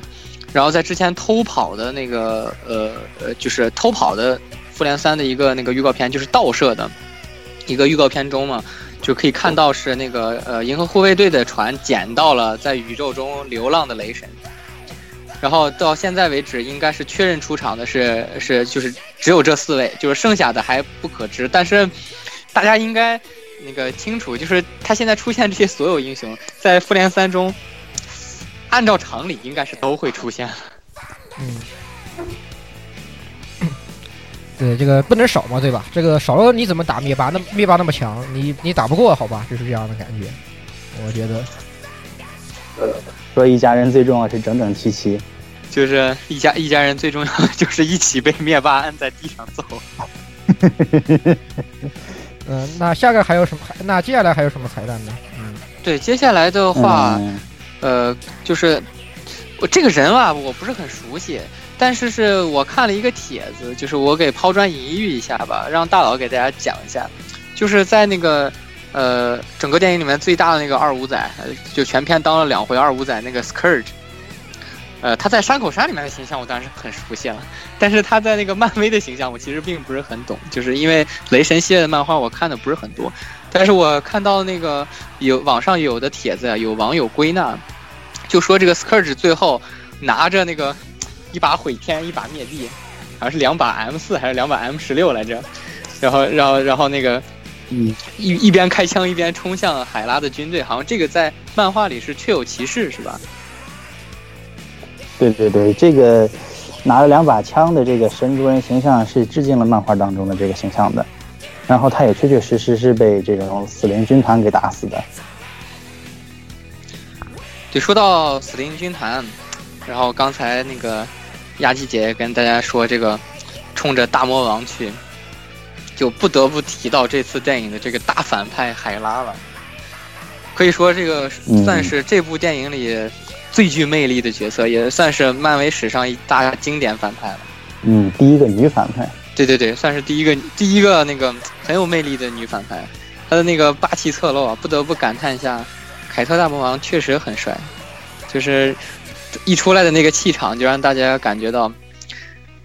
然后在之前偷跑的那个呃呃，就是偷跑的《复联三》的一个那个预告片，就是盗摄的一个预告片中嘛。就可以看到是那个呃银河护卫队的船捡到了在宇宙中流浪的雷神，然后到现在为止应该是确认出场的是是就是只有这四位，就是剩下的还不可知。但是大家应该那个清楚，就是他现在出现这些所有英雄，在复联三中，按照常理应该是都会出现。嗯，对，这个不能少嘛，对吧？这个少了你怎么打灭霸？那灭霸那么强，你你打不过，好吧？就是这样的感觉，我觉得。呃说一家人最重要是整整齐齐，就是一家一家人最重要的就是一起被灭霸按在地上揍。嗯、那下个还有什么？那接下来还有什么彩蛋呢？嗯，对，接下来的话，嗯呃，就是我这个人啊，我不是很熟悉，但是是我看了一个帖子，就是我给抛砖引玉一下吧，让大佬给大家讲一下，就是在那个呃整个电影里面最大的那个二五仔，就全片当了两回二五仔那个 Scourge。呃，他在山口山里面的形象我当然是很熟悉了，但是他在那个漫威的形象我其实并不是很懂，就是因为雷神系列的漫画我看的不是很多，但是我看到那个有网上有的帖子啊，有网友归纳，就说这个 Scourge 最后拿着那个一把毁天，一把灭地，好像是两把 M 四还是两把 M 十六来着，然后然后然后那个嗯，一一边开枪一边冲向海拉的军队，好像这个在漫画里是确有其事是吧？对对对，这个拿了两把枪的这个神族人形象是致敬了漫画当中的这个形象的，然后他也确确实实是被这种死灵军团给打死的。对，说到死灵军团，然后刚才那个亚季姐跟大家说这个冲着大魔王去，就不得不提到这次电影的这个大反派海拉了。可以说，这个嗯算是这部电影里最具魅力的角色，也算是漫威史上一大经典反派了。嗯，第一个女反派。对对对，算是第一个第一个那个很有魅力的女反派，她的那个霸气侧漏啊，不得不感叹一下，凯特大魔王确实很帅，就是一出来的那个气场就让大家感觉到，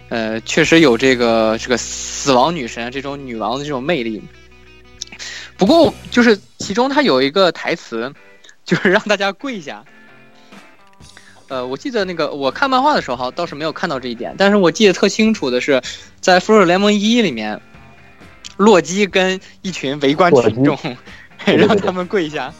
呃，确实有这个这个死亡女神这种女王的这种魅力。不过就是其中她有一个台词，就是让大家跪下。呃，我记得那个我看漫画的时候倒是没有看到这一点，但是我记得特清楚的是，在《复仇者联盟一》里面，洛基跟一群围观群众 让他们跪下。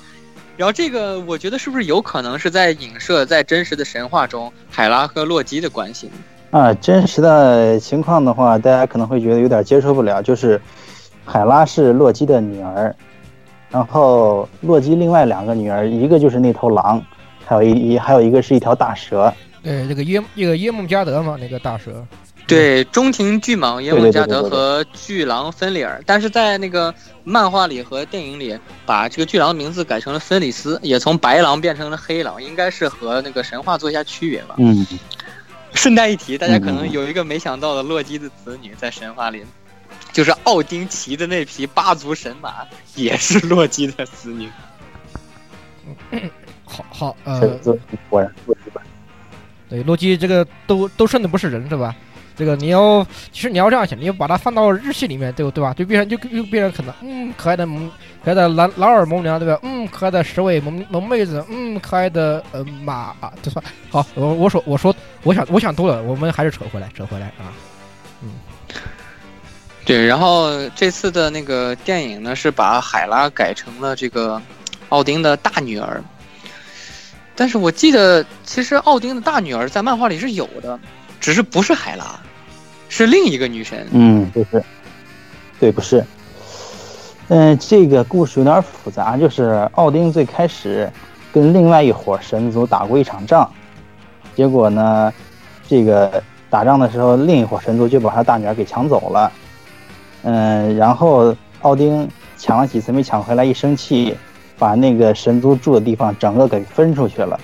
然后这个我觉得是不是有可能是在影射在真实的神话中海拉和洛基的关系呢？啊，真实的情况的话，大家可能会觉得有点接受不了，就是海拉是洛基的女儿，然后洛基另外两个女儿，一个就是那头狼，还有一一还有一个是一条大蛇。对，这个耶这个耶梦加德嘛，那个大蛇，对，中庭巨蟒耶梦加德和巨狼芬里尔，但是在那个漫画里和电影里，把这个巨狼的名字改成了芬里斯，也从白狼变成了黑狼，应该是和那个神话做一下区别吧。嗯，顺带一提，大家可能嗯有一个没想到的洛基的子女在神话里，就是奥丁骑的那匹八足神马，也是洛基的子女。好好呃，这果然不一般。对，洛基这个都都顺的不是人是吧？这个你要，其实你要这样想，你要把它放到日系里面，对对吧？就变成就就变成可能，嗯，可爱的萌，可爱的蓝蓝耳萌娘，对吧？嗯，可爱的十尾萌萌妹子，嗯，可爱的呃马，啊，这算好。我我说我说我想我想多了，我们还是扯回来扯回来啊。嗯对，然后这次的那个电影呢，是把海拉改成了这个奥丁的大女儿。但是我记得，其实奥丁的大女儿在漫画里是有的，只是不是海拉，是另一个女神。嗯，不是，对，不是。嗯，这个故事有点复杂，就是奥丁最开始跟另外一伙神族打过一场仗，结果呢，这个打仗的时候，另一伙神族就把他大女儿给抢走了。嗯，然后奥丁抢了几次没抢回来，一生气，把那个神族住的地方整个给分出去了，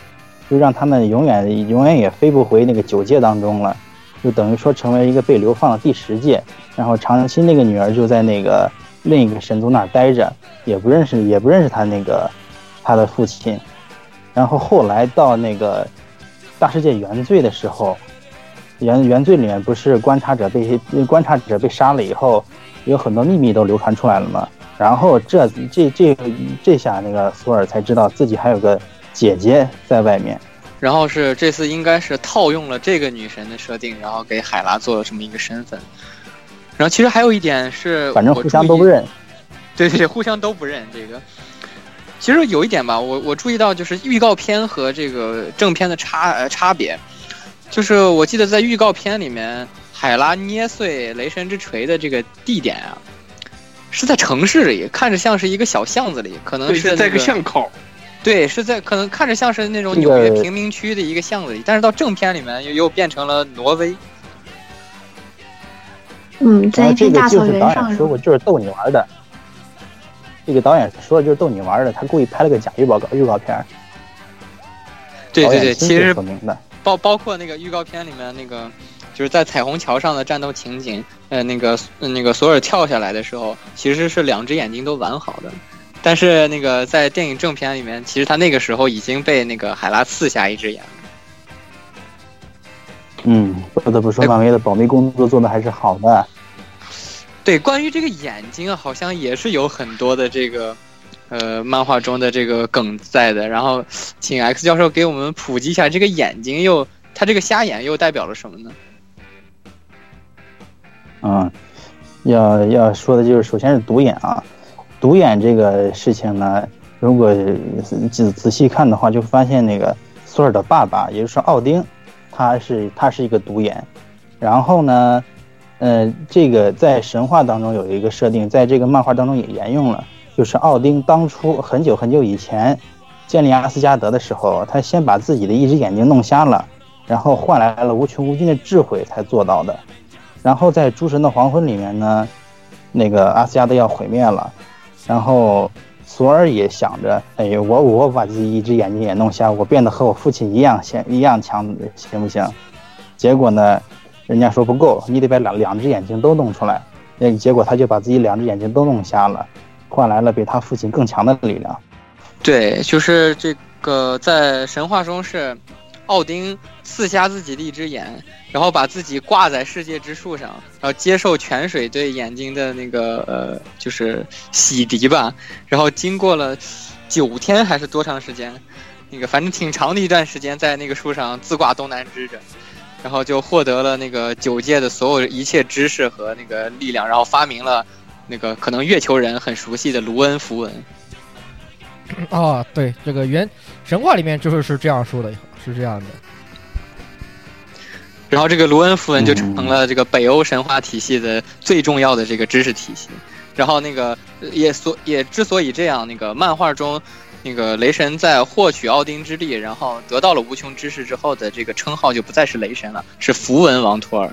就让他们永远永远也飞不回那个九界当中了，就等于说成为一个被流放的第十界。然后长期那个女儿就在那个另一个神族那儿待着，也不认识也不认识他那个他的父亲。然后后来到那个大世界原罪的时候，原原罪里面不是观察者被观察者被杀了以后。有很多秘密都流传出来了嘛，然后这这这这下那个索尔才知道自己还有个姐姐在外面，然后是这次应该是套用了这个女神的设定，然后给海拉做了这么一个身份。然后其实还有一点是，反正互相都不认，对对对，互相都不认这个。其实有一点吧，我我注意到就是预告片和这个正片的差呃差别，就是我记得在预告片里面。海拉捏碎雷神之锤的这个地点啊，是在城市里，看着像是一个小巷子里，可能是在个巷口。对，是在可能看着像是那种纽约贫民区的一个巷子里，但是到正片里面又又变成了挪威。嗯，在一片大草原上。说过就是逗你玩的。这个导演说的就是逗你玩的，他故意拍了个假预告预告片。对对对，其实包包括那个预告片里面那个。就是在彩虹桥上的战斗情景，呃，那个那个索尔跳下来的时候，其实是两只眼睛都完好的，但是那个在电影正片里面，其实他那个时候已经被那个海拉刺瞎一只眼了。嗯，不得不说，漫威的保密工作做的还是好的。对，关于这个眼睛，好像也是有很多的这个呃漫画中的这个梗在的。然后，请 X 教授给我们普及一下，这个眼睛又它这个瞎眼又代表了什么呢？嗯，要要说的就是，首先是独眼啊，独眼这个事情呢，如果仔仔细看的话，就发现那个索尔的爸爸，也就是奥丁，他是他是一个独眼。然后呢，呃，这个在神话当中有一个设定，在这个漫画当中也沿用了，就是奥丁当初很久很久以前建立阿斯加德的时候，他先把自己的一只眼睛弄瞎了，然后换来了无穷无尽的智慧才做到的。然后在诸神的黄昏里面呢，那个阿斯加德要毁灭了，然后索尔也想着，哎，我我把自己一只眼睛也弄瞎，我变得和我父亲一样强一样强，行不行？结果呢，人家说不够，你得把两两只眼睛都弄出来。那结果他就把自己两只眼睛都弄瞎了，换来了比他父亲更强的力量。对，就是这个在神话中是。奥丁刺瞎自己的一只眼，然后把自己挂在世界之树上，然后接受泉水对眼睛的那个呃，就是洗涤吧。然后经过了九天还是多长时间，那个反正挺长的一段时间，在那个树上自挂东南枝着，然后就获得了那个九界的所有一切知识和那个力量，然后发明了那个可能月球人很熟悉的卢恩符文。哦，对，这个原神话里面就是是这样说的。是这样的，然后这个卢恩符文就成了这个北欧神话体系的最重要的这个知识体系。然后那个也所也之所以这样，那个漫画中，那个雷神在获取奥丁之力，然后得到了无穷知识之后的这个称号就不再是雷神了，是符文王托尔。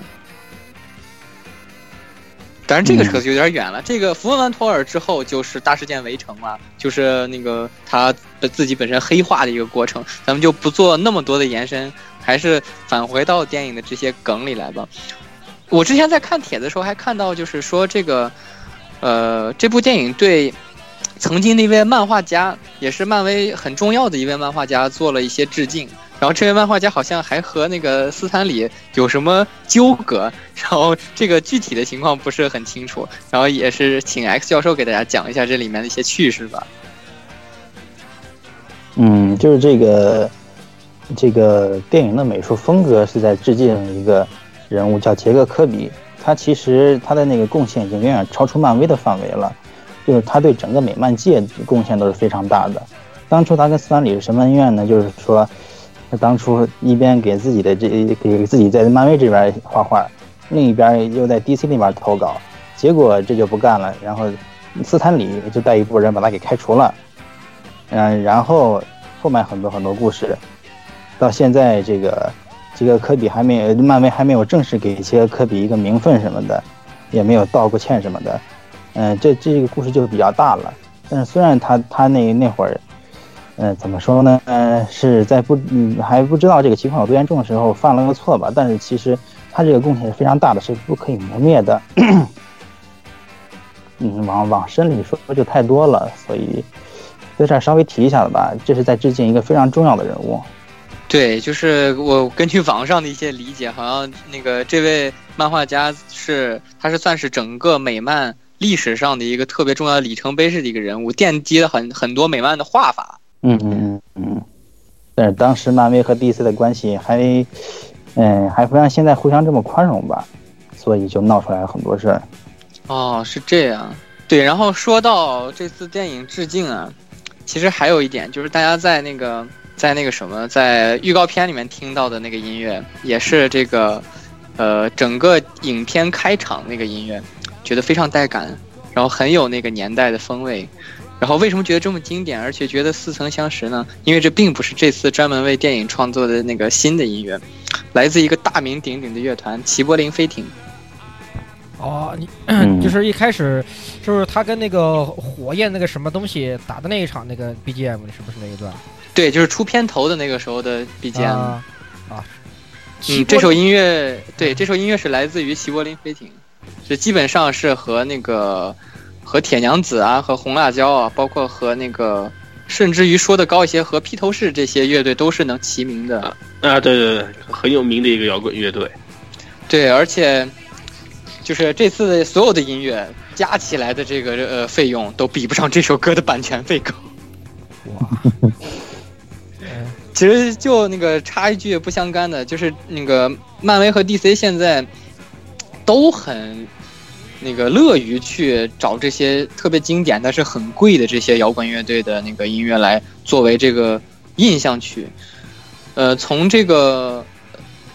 当然，这个扯的有点远了。这个符文完托尔之后，就是大事件围城了，就是那个他自己本身黑化的一个过程。咱们就不做那么多的延伸，还是返回到电影的这些梗里来吧。我之前在看帖子的时候，还看到就是说这个，呃，这部电影对曾经的一位漫画家，也是漫威很重要的一位漫画家，做了一些致敬。然后这位漫画家好像还和那个斯坦李有什么纠葛，然后这个具体的情况不是很清楚。然后也是请 X 教授给大家讲一下这里面的一些趣事吧。嗯，就是这个这个电影的美术风格是在致敬一个人物叫杰克科比，他其实他的那个贡献已经远远超出漫威的范围了，就是他对整个美漫界贡献都是非常大的。当初他跟斯坦李是什么恩怨呢？就是说，他当初一边给自己的这给自己在漫威这边画画，另一边又在 DC 那边投稿，结果这就不干了，然后斯坦李就带一拨人把他给开除了。嗯，然后后面很多很多故事，到现在这个这个科比还没有，漫威还没有正式给这个科比一个名分什么的，也没有道过歉什么的。嗯，这这个故事就比较大了。但是虽然他他那那会儿，嗯，怎么说呢？嗯，是在不嗯还不知道这个情况有多严重的时候犯了个错吧。但是其实他这个贡献是非常大的，是不可以磨灭的。嗯，往往深里说就太多了，所以。在这儿稍微提一下子吧，这是在致敬一个非常重要的人物。对，就是我根据网上的一些理解，好像那个这位漫画家是，他是算是整个美漫历史上的一个特别重要里程碑式的一个人物，奠基了很很多美漫的画法。嗯嗯嗯嗯。但是当时漫威和 DC 的关系还，嗯，还不像现在互相这么宽容吧，所以就闹出来很多事儿。哦，是这样。对，然后说到这次电影致敬啊。其实还有一点，就是大家在那个在那个什么，在预告片里面听到的那个音乐，也是这个，呃，整个影片开场那个音乐，觉得非常带感，然后很有那个年代的风味。然后为什么觉得这么经典，而且觉得似曾相识呢？因为这并不是这次专门为电影创作的那个新的音乐，来自一个大名鼎鼎的乐团——齐柏林飞艇。哦，你 就是一开始，就是他跟那个火焰那个什么东西打的那一场那个 BGM 是不是那一段？对，就是出片头的那个时候的 BGM 啊。嗯，这首音乐，对，这首音乐是来自于齐柏林飞艇，就基本上是和那个和铁娘子啊，和红辣椒啊，包括和那个，甚至于说的高一些，和披头士这些乐队都是能齐名的。啊，对对对，很有名的一个摇滚乐队。对，而且。就是这次所有的音乐加起来的这个呃费用都比不上这首歌的版权费高。哇！其实就那个插一句不相干的，就是那个漫威和 DC 现在都很那个乐于去找这些特别经典但是很贵的这些摇滚乐队的那个音乐来作为这个印象曲。呃，从这个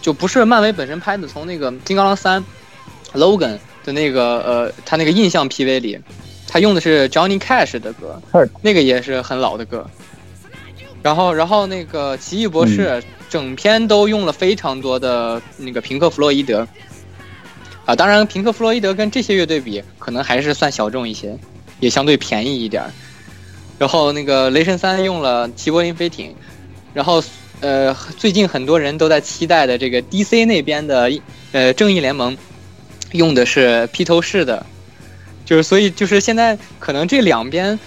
就不是漫威本身拍的，从那个金刚狼三。Logan 的那个呃，他那个印象 PV 里，他用的是 Johnny Cash 的歌，那个也是很老的歌。然后，然后那个奇异博士整篇都用了非常多的那个平克·弗洛伊德。啊，当然，平克·弗洛伊德跟这些乐队比，可能还是算小众一些，也相对便宜一点。然后那个雷神三用了齐柏林飞艇，然后呃，最近很多人都在期待的这个 DC 那边的呃正义联盟。用的是披头士的，就是所以就是现在可能这两边，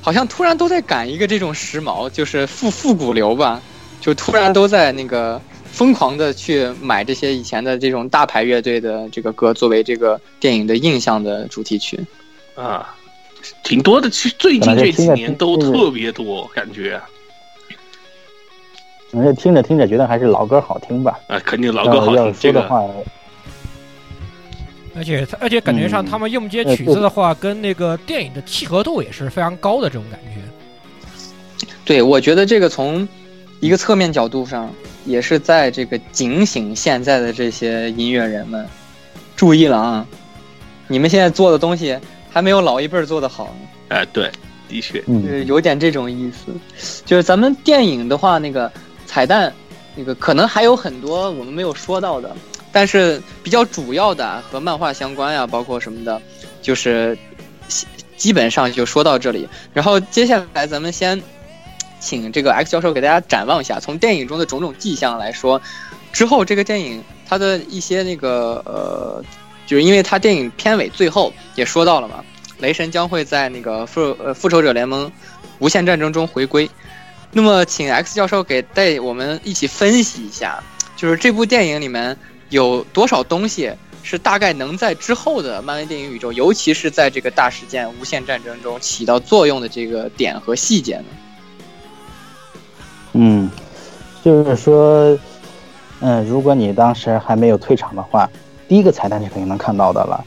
好像突然都在赶一个这种时髦，就是复复古流吧，就突然都在那个疯狂的去买这些以前的这种大牌乐队的这个歌作为这个电影的印象的主题曲，啊，挺多的。其实最近这几年都特别多，感觉。反正听着听着觉得还是老歌好听吧。啊，肯定老歌好听。这个话。而且，而且感觉上他们用这些曲子的话，跟那个电影的契合度也是非常高的这种感觉。对，我觉得这个从一个侧面角度上，也是在这个警醒现在的这些音乐人们，注意了啊！你们现在做的东西还没有老一辈做的好。哎，对，的确，是有点这种意思。就是咱们电影的话，那个彩蛋，那个可能还有很多我们没有说到的。但是比较主要的和漫画相关呀，包括什么的，就是基本上就说到这里。然后接下来咱们先请这个 X 教授给大家展望一下，从电影中的种种迹象来说，之后这个电影它的一些那个呃，就是因为它电影片尾最后也说到了嘛，雷神将会在那个复呃复仇者联盟无限战争中回归。那么，请 X 教授给带我们一起分析一下，就是这部电影里面有多少东西是大概能在之后的漫威电影宇宙，尤其是在这个大事件无限战争中起到作用的这个点和细节呢？嗯，就是说，嗯，如果你当时还没有退场的话，第一个彩蛋是肯定能看到的了。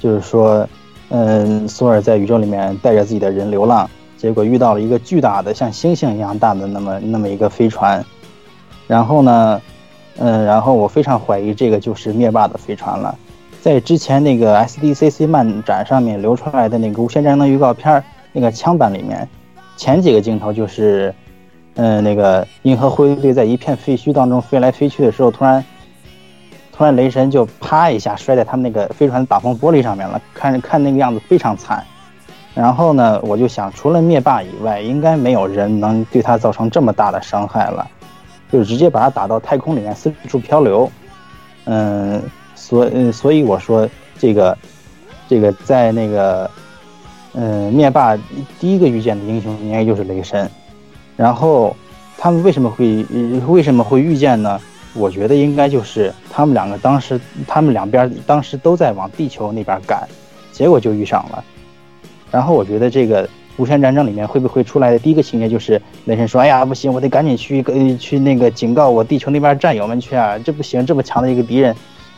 就是说，嗯，索尔在宇宙里面带着自己的人流浪，结果遇到了一个巨大的像星星一样大的那么那么一个飞船，然后呢，嗯，然后我非常怀疑这个就是灭霸的飞船了。在之前那个 SDCC 漫展上面流出来的那个无限战争预告片那个枪版里面，前几个镜头就是。嗯，那个银河护卫队在一片废墟当中飞来飞去的时候，突然，突然雷神就啪一下摔在他们那个飞船的挡风玻璃上面了，看着看那个样子非常惨。然后呢，我就想，除了灭霸以外，应该没有人能对他造成这么大的伤害了，就是直接把他打到太空里面四处漂流。嗯，所嗯，所以我说这个，这个在那个，嗯，灭霸第一个遇见的英雄应该就是雷神。然后他们为什么会为什么会遇见呢？我觉得应该就是他们两个当时他们两边当时都在往地球那边赶，结果就遇上了。然后我觉得这个无限战争里面会不会出来的第一个情节就是雷神说：“哎呀，不行，我得赶紧去跟去那个警告我地球那边战友们去啊！这不行，这么强的一个敌人，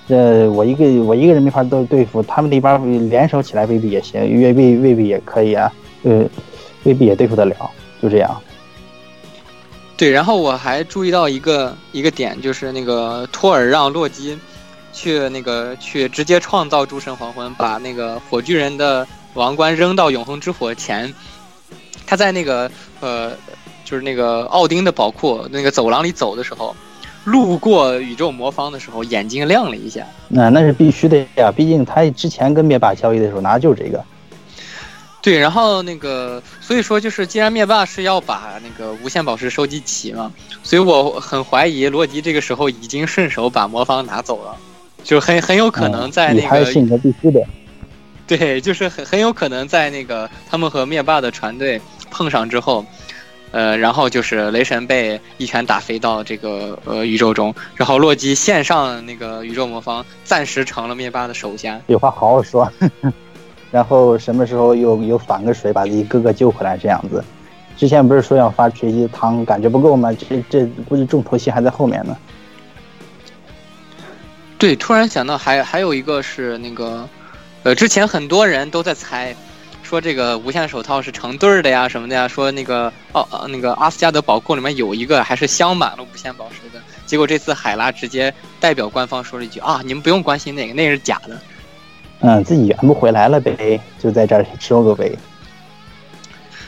呃，我一个我一个人没法都对付，他们那边联手起来未必也行，未未未必也可以啊，呃，未必也对付得了，就这样。”对，然后我还注意到一个一个点，就是那个托尔让洛基去那个去直接创造诸神黄昏，把那个火炬人的王冠扔到永恒之火前。他在那个呃，就是那个奥丁的宝库那个走廊里走的时候，路过宇宙魔方的时候，眼睛亮了一下。那那是必须的呀，毕竟他之前跟灭霸交易的时候拿的就是这个。对，然后那个，所以说就是，既然灭霸是要把那个无限宝石收集齐嘛，所以我很怀疑洛基这个时候已经顺手把魔方拿走了，就很很有可能在那个，还是性格必须的。对，就是很很有可能在那个他们和灭霸的船队碰上之后，呃，然后就是雷神被一拳打飞到这个呃宇宙中，然后洛基献上那个宇宙魔方，暂时成了灭霸的手下。有话好好说。然后什么时候又又反个水，把自己哥哥救回来这样子？之前不是说要发学习汤，感觉不够吗？这这估计重头戏还在后面呢。对，突然想到还还有一个是那个，呃，之前很多人都在猜，说这个无限手套是成对儿的呀什么的呀，说那个哦呃那个阿斯加德宝库里面有一个还是镶满了无限宝石的，结果这次海拉直接代表官方说了一句啊，你们不用关心那个，那是假的。嗯，自己圆不回来了呗，就在这儿收个尾。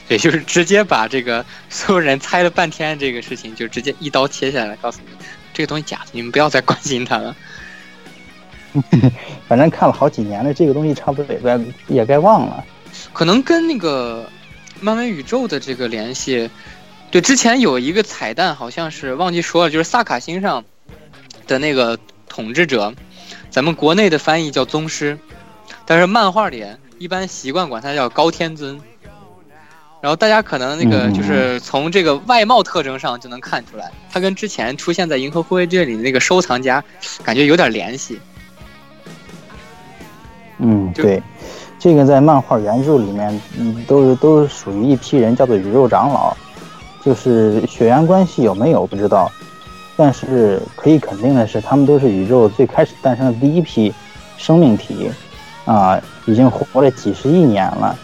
对，就是直接把这个所有人猜了半天这个事情，就直接一刀切下来，告诉你这个东西假的，你们不要再关心它了。反正看了好几年了，这个东西差不多也该也该忘了。可能跟那个漫威宇宙的这个联系，对，之前有一个彩蛋，好像是忘记说了，就是萨卡星上的那个统治者，咱们国内的翻译叫宗师。但是漫画里一般习惯管他叫高天尊，然后大家可能那个就是从这个外貌特征上就能看出来，他跟之前出现在《银河护卫队》里的那个收藏家感觉有点联系。嗯，对，这个在漫画原著里面，嗯，都是都是属于一批人，叫做宇宙长老，就是血缘关系有没有不知道，但是可以肯定的是，他们都是宇宙最开始诞生的第一批生命体。啊，已经活了几十亿年了，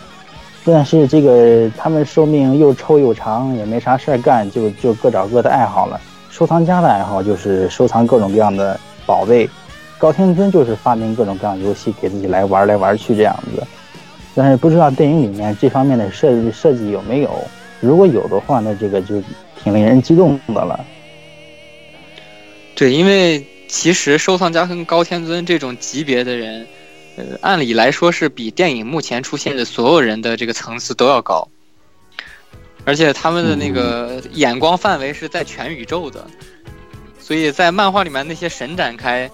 但是这个他们寿命又臭又长，也没啥事儿干，就就各找各的爱好了。收藏家的爱好就是收藏各种各样的宝贝，高天尊就是发明各种各样游戏给自己来玩来玩去这样子。但是不知道电影里面这方面的设计设计有没有？如果有的话，那这个就挺令人激动的了。对，因为其实收藏家跟高天尊这种级别的人。呃，按理来说是比电影目前出现的所有人的这个层次都要高，而且他们的那个眼光范围是在全宇宙的，所以在漫画里面那些神展开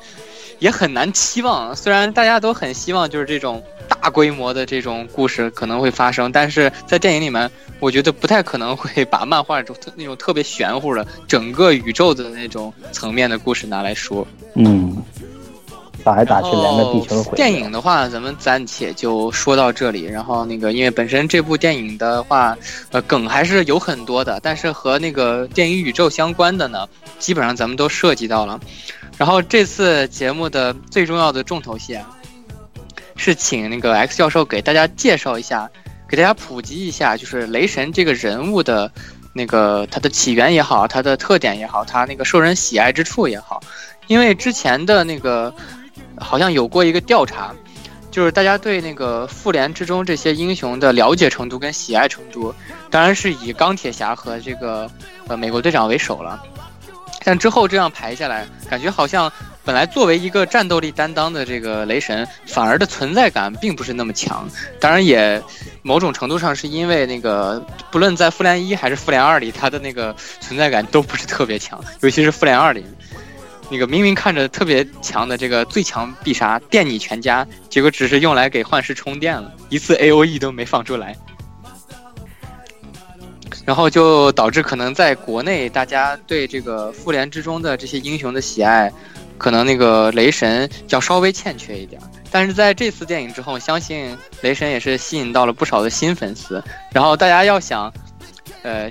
也很难期望。虽然大家都很希望就是这种大大规模的这种故事可能会发生，但是在电影里面，我觉得不太可能会把漫画中那种特别玄乎的整个宇宙的那种层面的故事拿来说。嗯，打来打去连个地球毁。电影的话，咱们暂且就说到这里。然后那个，因为本身这部电影的话，呃，梗还是有很多的，但是和那个电影宇宙相关的呢，基本上咱们都涉及到了。然后这次节目的最重要的重头戏啊，是请那个 X 教授给大家介绍一下，给大家普及一下，就是雷神这个人物的那个他的起源也好，他的特点也好，他那个受人喜爱之处也好。因为之前的那个好像有过一个调查，就是大家对那个复联之中这些英雄的了解程度跟喜爱程度，当然是以钢铁侠和这个呃美国队长为首了。但之后这样排下来，感觉好像本来作为一个战斗力担当的这个雷神，反而的存在感并不是那么强。当然也某种程度上是因为那个不论在复联一还是复联二里，他的那个存在感都不是特别强，尤其是复联二里。那个明明看着特别强的这个最强必杀电你全家，结果只是用来给幻视充电了，一次 A O E 都没放出来，然后就导致可能在国内大家对这个复联之中的这些英雄的喜爱，可能那个雷神要稍微欠缺一点。但是在这次电影之后，相信雷神也是吸引到了不少的新粉丝。然后大家要想，呃。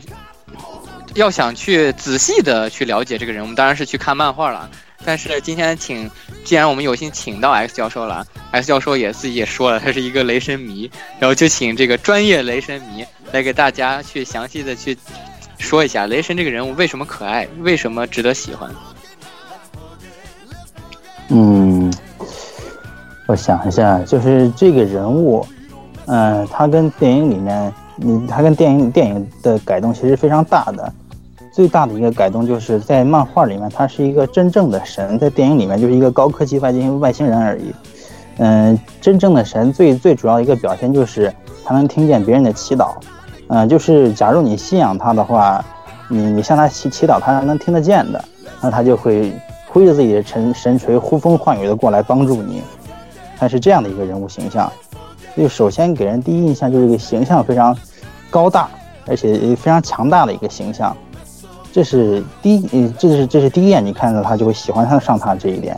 要想去仔细的去了解这个人我们，当然是去看漫画了。但是今天请，既然我们有幸请到 X 教授了，X 教授也自己也说了，他是一个雷神迷，然后就请这个专业雷神迷来给大家去详细的去说一下雷神这个人物为什么可爱，为什么值得喜欢。嗯，我想一下，就是这个人物，嗯、他跟电影里面，嗯，他跟电影电影的改动其实非常大的。最大的一个改动就是在漫画里面，他是一个真正的神，在电影里面就是一个高科技外星外星人而已。嗯、真正的神最最主要的一个表现就是他能听见别人的祈祷。嗯、就是假如你信仰他的话，你你向他祈祈祷，他能听得见的，那他就会挥着自己的神神锤呼风唤雨的过来帮助你。他是这样的一个人物形象，就首先给人第一印象就是一个形象非常高大，而且非常强大的一个形象。这是第一，嗯，这是这是第一眼你看到他就会喜欢上上他这一点。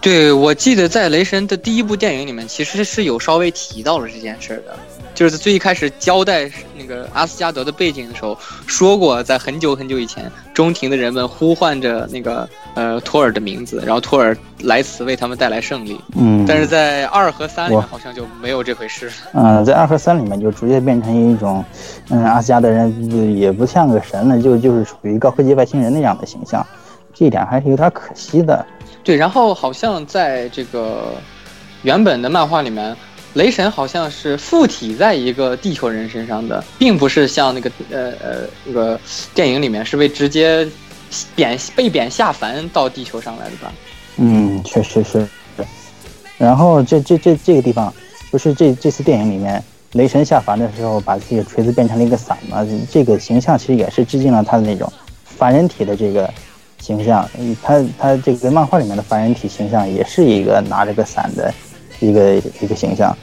对，我记得在雷神的第一部电影里面，其实是有稍微提到了这件事的，就是最一开始交代那个阿斯加德的背景的时候，说过在很久很久以前，中庭的人们呼唤着那个呃托尔的名字，然后托尔来此为他们带来胜利。嗯，但是在二和三里面好像就没有这回事了。嗯，在二和三里面就逐渐变成一种，嗯，阿斯加德人呃也不像个神了，就就是属于高科技外星人那样的形象，这一点还是有点可惜的。对，然后好像在这个原本的漫画里面，雷神好像是附体在一个地球人身上的，并不是像那个呃呃那个电影里面是被直接贬被贬下凡到地球上来的吧？嗯，确实是。然后这这这这个地方，不是这这次电影里面雷神下凡的时候，把自己的锤子变成了一个伞嘛？这个形象其实也是致敬了他的那种凡人体的这个形象。他他这个漫画里面的凡人体形象也是一个拿着个伞的一个一个形象，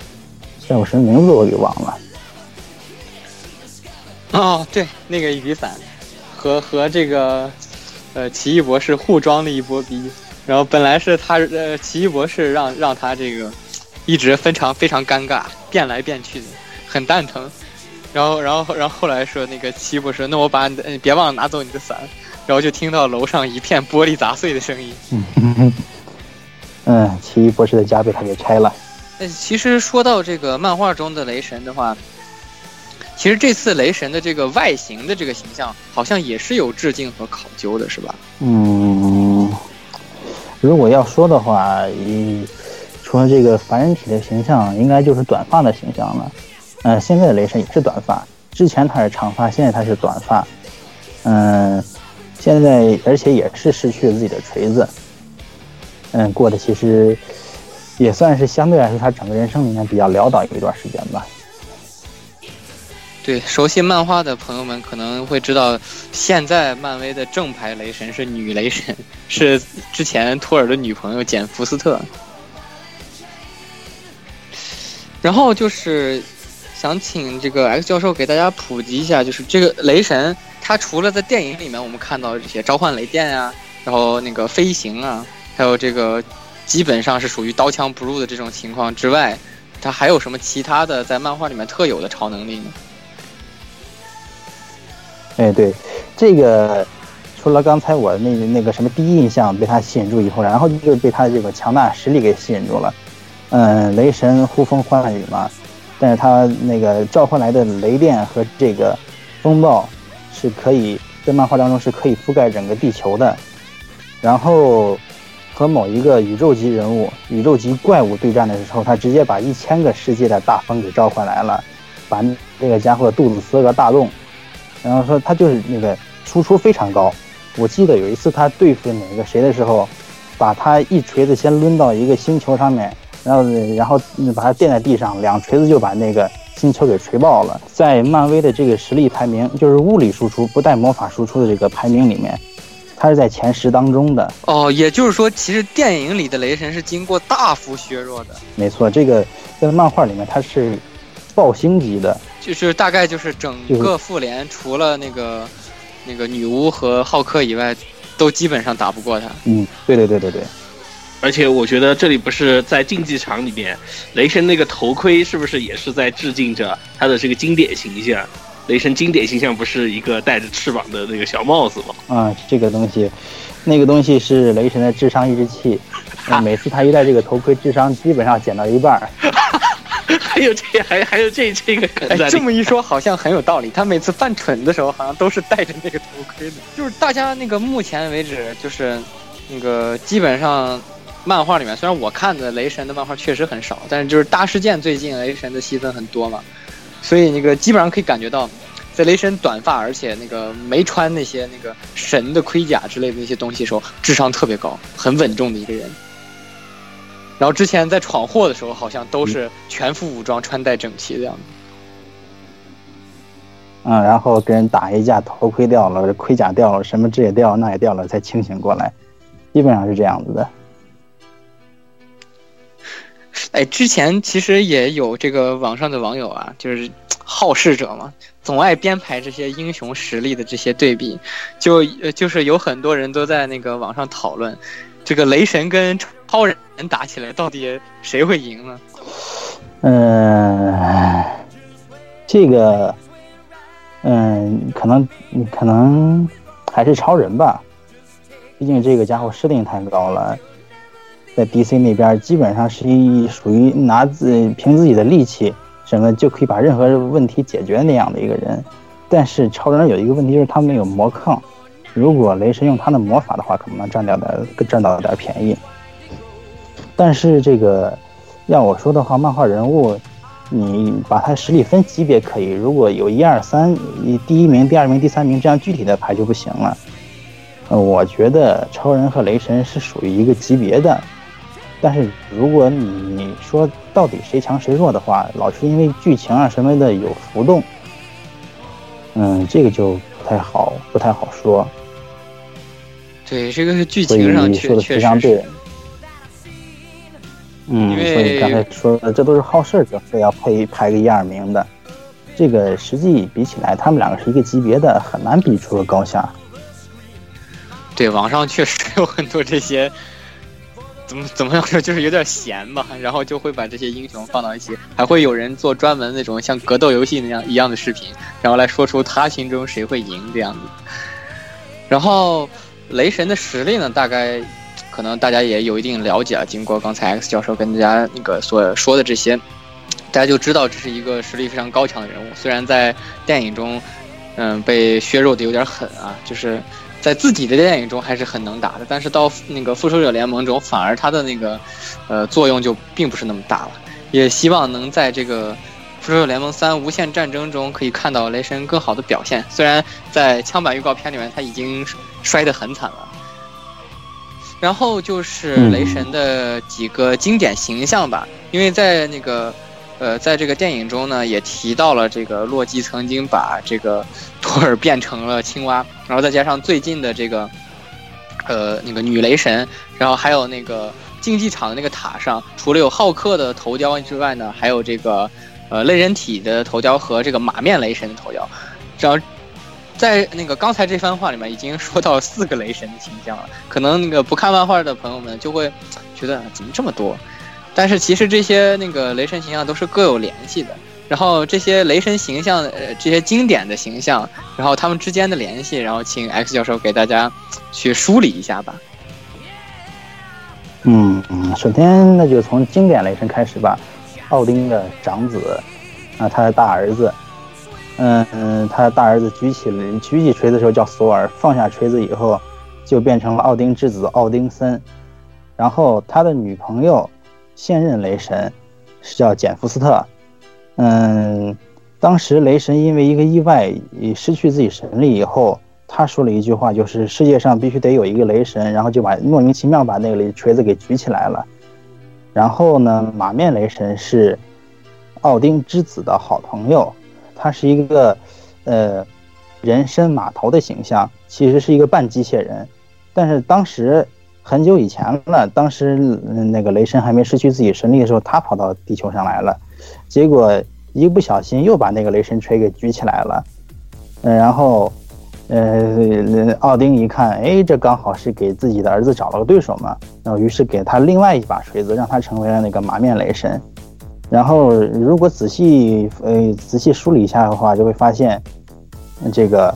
叫我什么名字我给忘了。哦，对，那个雨伞和和这个呃奇异博士互装了一波逼，然后本来是他呃奇异博士让让他这个一直非常非常尴尬，变来变去的，很蛋疼。然后然后然后后来说那个奇异博士，那我把你的呃别忘了拿走你的伞，然后就听到楼上一片玻璃砸碎的声音。嗯，嗯，奇异博士的家被他给拆了。那，其实说到这个漫画中的雷神的话，其实这次雷神的这个外形的这个形象，好像也是有致敬和考究的，是吧？嗯，如果要说的话，一除了这个凡人体的形象，应该就是短发的形象了。呃，现在的雷神也是短发，之前他是长发，现在他是短发。嗯，现在而且也是失去了自己的锤子。嗯，过得其实也算是相对来说他整个人生里面比较潦倒一段时间吧。对，熟悉漫画的朋友们可能会知道，现在漫威的正牌雷神是女雷神，是之前托尔的女朋友简·福斯特。然后就是想请这个 X 教授给大家普及一下，就是这个雷神，他除了在电影里面我们看到这些召唤雷电啊、然后那个飞行啊，还有这个基本上是属于刀枪不入的这种情况之外，他还有什么其他的在漫画里面特有的超能力呢？哎，对，这个除了刚才我那那个什么第一印象被他吸引住以后，然后就被他这个强大实力给吸引住了。嗯，雷神呼风唤雨嘛，但是他那个召唤来的雷电和这个风暴是可以在漫画当中是可以覆盖整个地球的。然后和某一个宇宙级人物、宇宙级怪物对战的时候，他直接把一千个世界的大风给召唤来了，把那个家伙肚子撕个大洞。然后说他就是那个输出非常高。我记得有一次他对付哪个谁的时候，把他一锤子先抡到一个星球上面，然后然后把他垫在地上，两锤子就把那个星球给锤爆了。在漫威的这个实力排名，就是物理输出不带魔法输出的这个排名里面，他是在前十当中的。哦，也就是说，其实电影里的雷神是经过大幅削弱的，没错，这个在漫画里面他是爆星级的。就是大概就是整个复联除了那个那个女巫和浩克以外，都基本上打不过他。嗯，对对对对对。而且我觉得这里不是在竞技场里面，雷神那个头盔是不是也是在致敬着他的这个经典形象？雷神经典形象不是一个戴着翅膀的那个小帽子吗？啊，这个东西，那个东西是雷神的智商抑制器。呃每次他一戴这个头盔，智商基本上减到一半儿。还有这还还有这这个梗在哎，这么一说好像很有道理。他每次犯蠢的时候，好像都是戴着那个头盔的。就是大家那个目前为止，就是那个基本上漫画里面，虽然我看的雷神的漫画确实很少，但是就是大事件最近雷神的戏份很多嘛，所以那个基本上可以感觉到，在雷神短发而且那个没穿那些那个神的盔甲之类的那些东西的时候，智商特别高，很稳重的一个人。然后之前在闯祸的时候，好像都是全副武装、穿戴整齐的样子。嗯，然后跟人打一架，头盔掉了，盔甲掉了，什么这也掉了，那也掉了，才清醒过来，基本上是这样子的。哎，之前其实也有这个网上的网友啊，就是好事者嘛，总爱编排这些英雄实力的这些对比，就就是有很多人都在那个网上讨论，这个雷神跟超人打起来，到底谁会赢呢？嗯，这个，嗯，可能可能还是超人吧，毕竟这个家伙设定太高了，在 DC 那边基本上是一属于拿自凭自己的力气什么就可以把任何问题解决那样的一个人。但是超人有一个问题就是他没有魔抗，如果雷神用他的魔法的话，可能能占掉点占到点便宜。但是这个要我说的话，漫画人物，你把他实力分级别可以，如果有一二三，第一名、第二名、第三名这样具体的排就不行了。呃，我觉得超人和雷神是属于一个级别的，但是如果你说到底谁强谁弱的话，老是因为剧情啊什么的有浮动，嗯，这个就不太好，不太好说。对，这个是剧情上确以说的确实是非常对。嗯，所以刚才说的，这都是好事者非要配排个一二名的，这个实际比起来，他们两个是一个级别的，很难比出个高下。对，网上确实有很多这些，怎么怎么样说，就是有点闲吧，然后就会把这些英雄放到一起，还会有人做专门那种像格斗游戏那样一样的视频，然后来说出他心中谁会赢这样子。然后雷神的实力呢，大概可能大家也有一定了解啊，经过刚才 X 教授跟大家那个所说的这些，大家就知道这是一个实力非常高强的人物。虽然在电影中，嗯，被削弱的有点狠啊，就是在自己的电影中还是很能打的，但是到那个复仇者联盟中，反而他的那个呃作用就并不是那么大了。也希望能在这个复仇者联盟三无限战争中可以看到雷神更好的表现。虽然在枪版预告片里面他已经摔得很惨了。然后就是雷神的几个经典形象吧，因为在那个，呃，在这个电影中呢，也提到了这个洛基曾经把这个托尔变成了青蛙，然后再加上最近的这个，呃，那个女雷神，然后还有那个竞技场的那个塔上，除了有浩克的头雕之外呢，还有这个呃类人体的头雕和这个马面雷神的头雕。然后在那个刚才这番话里面已经说到四个雷神的形象了，可能那个不看漫画的朋友们就会觉得怎么这么多？但是其实这些那个雷神形象都是各有联系的。然后这些雷神形象，呃，这些经典的形象，然后他们之间的联系，然后请 X 教授给大家去梳理一下吧。嗯嗯，首先那就从经典雷神开始吧。奥丁的长子，啊，他的大儿子，嗯嗯，他的大儿子举起了举起锤子的时候叫索尔，放下锤子以后就变成了奥丁之子奥丁森。然后他的女朋友，现任雷神是叫简福斯特。嗯，当时雷神因为一个意外失去自己神力以后，他说了一句话，就是世界上必须得有一个雷神，然后就把莫名其妙把那个雷锤子给举起来了。然后呢，马面雷神是奥丁之子的好朋友，他是一个呃人身马头的形象，其实是一个半机械人。但是当时很久以前了，当时那个雷神还没失去自己神力的时候，他跑到地球上来了。结果一不小心又把那个雷神锤给举起来了，嗯，然后，呃，奥丁一看，哎，这刚好是给自己的儿子找了个对手嘛，然后于是给他另外一把锤子，让他成为了那个马面雷神。然后如果仔细呃仔细梳理一下的话，就会发现，这个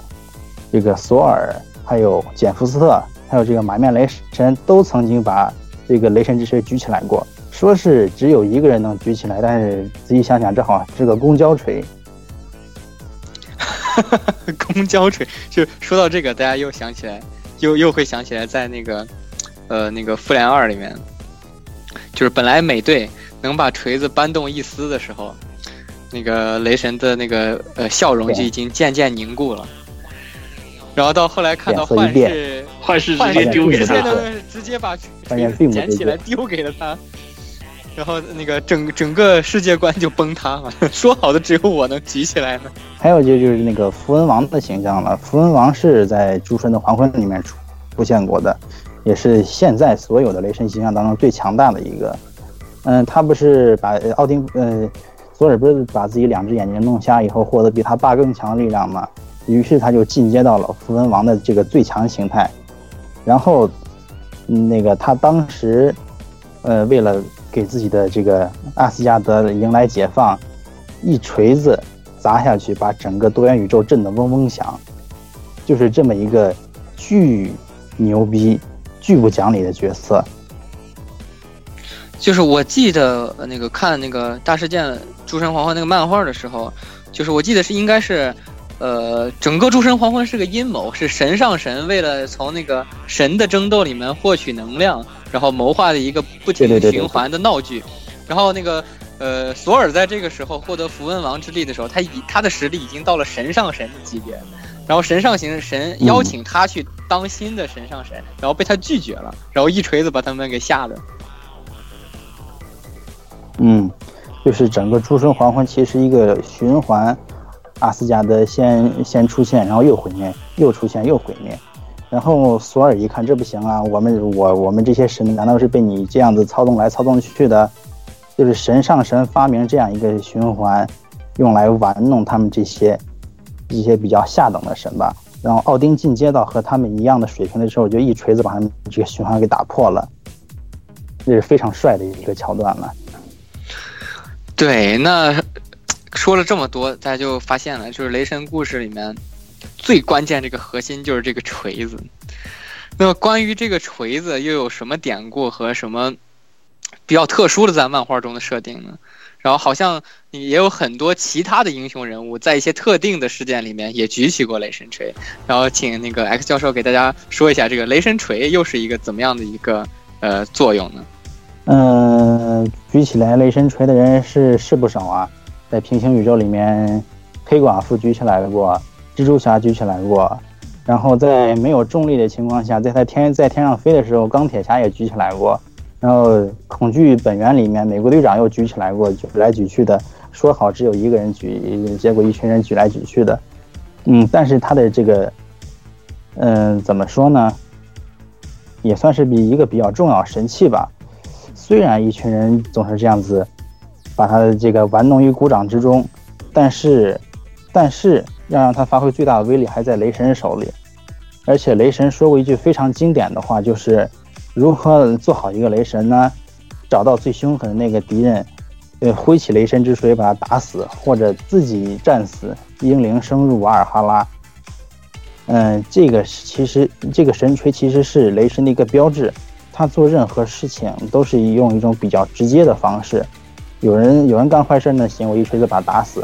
这个索尔还有简福斯特还有这个马面雷神都曾经把这个雷神之锤举起来过。说是只有一个人能举起来，但是仔细想想，这好像是个公交锤。公交锤，就说到这个，大家又想起来，又又会想起来，在那个，呃，那个复联二里面，就是本来美队能把锤子搬动一丝的时候，那个雷神的那个呃笑容就已经渐渐凝固了。然后到后来看到幻视，幻视直接丢给他，直接把捡起来丢给了他。然后那个整整个世界观就崩塌了，说好的只有我能举起来呢。还有就就是那个符文王的形象了，符文王是在《诸神的黄昏》里面出出现过的，也是现在所有的雷神形象当中最强大的一个。嗯，他不是把奥丁，呃，索尔不是把自己两只眼睛弄瞎以后获得比他爸更强的力量吗？于是他就进阶到了符文王的这个最强形态。然后，那个他当时，呃，为了给自己的这个阿斯加德迎来解放，一锤子砸下去，把整个多元宇宙震得嗡嗡响，就是这么一个巨牛逼、巨不讲理的角色。就是我记得那个看那个大事件《诸神黄昏》那个漫画的时候，就是我记得是应该是，呃，整个《诸神黄昏》是个阴谋，是神上神为了从那个神的争斗里面获取能量。然后谋划的一个不停循环的闹剧，然后那个呃，索尔在这个时候获得符文王之力的时候，他已他的实力已经到了神上神的级别，然后神上行神邀请他去当新的神上神，然后被他拒绝了，然后一锤子把他们给吓的。嗯，就是整个诸神黄昏其实一个循环，阿斯加德先先出现，然后又毁灭，又出现又毁灭。然后索尔一看这不行啊，我们我我们这些神难道是被你这样子操纵来操纵去的？就是神上神发明这样一个循环，用来玩弄他们这些一些比较下等的神吧。然后奥丁进阶到和他们一样的水平的时候，就一锤子把他们这个循环给打破了，这是非常帅的一个桥段了。对，那说了这么多，大家就发现了，就是雷神故事里面。最关键这个核心就是这个锤子。那么关于这个锤子又有什么典故和什么比较特殊的在漫画中的设定呢？然后好像也有很多其他的英雄人物在一些特定的事件里面也举起过雷神锤。然后请那个 X 教授给大家说一下，这个雷神锤又是一个怎么样的一个呃作用呢？嗯，举起来雷神锤的人是是不少啊，在平行宇宙里面，黑寡妇举起来过。蜘蛛侠举起来过，然后在没有重力的情况下，在他天在天上飞的时候，钢铁侠也举起来过。然后恐惧本源里面，美国队长又举起来过，举来举去的。说好只有一个人举，结果一群人举来举去的。嗯，但是他的这个，嗯，怎么说呢？也算是比一个比较重要神器吧。虽然一群人总是这样子把他的这个玩弄于股掌之中，但是，但是要让他发挥最大的威力还在雷神手里。而且雷神说过一句非常经典的话，就是如何做好一个雷神呢？找到最凶狠的那个敌人，呃，挥起雷神之锤把他打死，或者自己战死，英灵升入瓦尔哈拉。嗯，这个其实这个神锤其实是雷神的一个标志，他做任何事情都是用一种比较直接的方式。有人有人干坏事呢，行，我一锤子把他打死；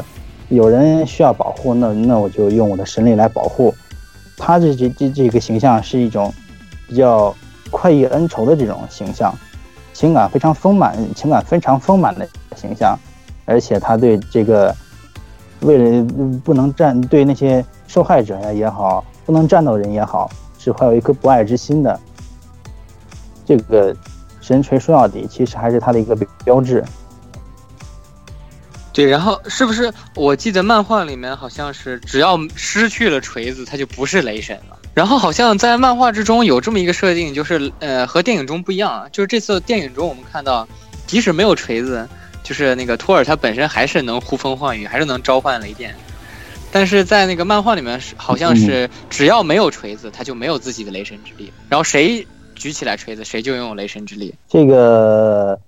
有人需要保护，那那我就用我的神力来保护。他这这这这个形象是一种比较快意恩仇的这种形象，情感非常丰满，情感非常丰满的形象，而且他对这个为了不能战对那些受害者呀也好，不能战斗人也好，是怀有一颗不爱之心的。这个神锤说到底，其实还是他的一个标志。对，然后是不是我记得漫画里面好像是只要失去了锤子，他就不是雷神了。然后好像在漫画之中有这么一个设定，就是呃和电影中不一样啊，就是这次电影中我们看到，即使没有锤子，就是那个托尔他本身还是能呼风唤雨，还是能召唤雷电。但是在那个漫画里面是好像是只要没有锤子，他就没有自己的雷神之力。然后谁举起来锤子，谁就拥有雷神之力。这个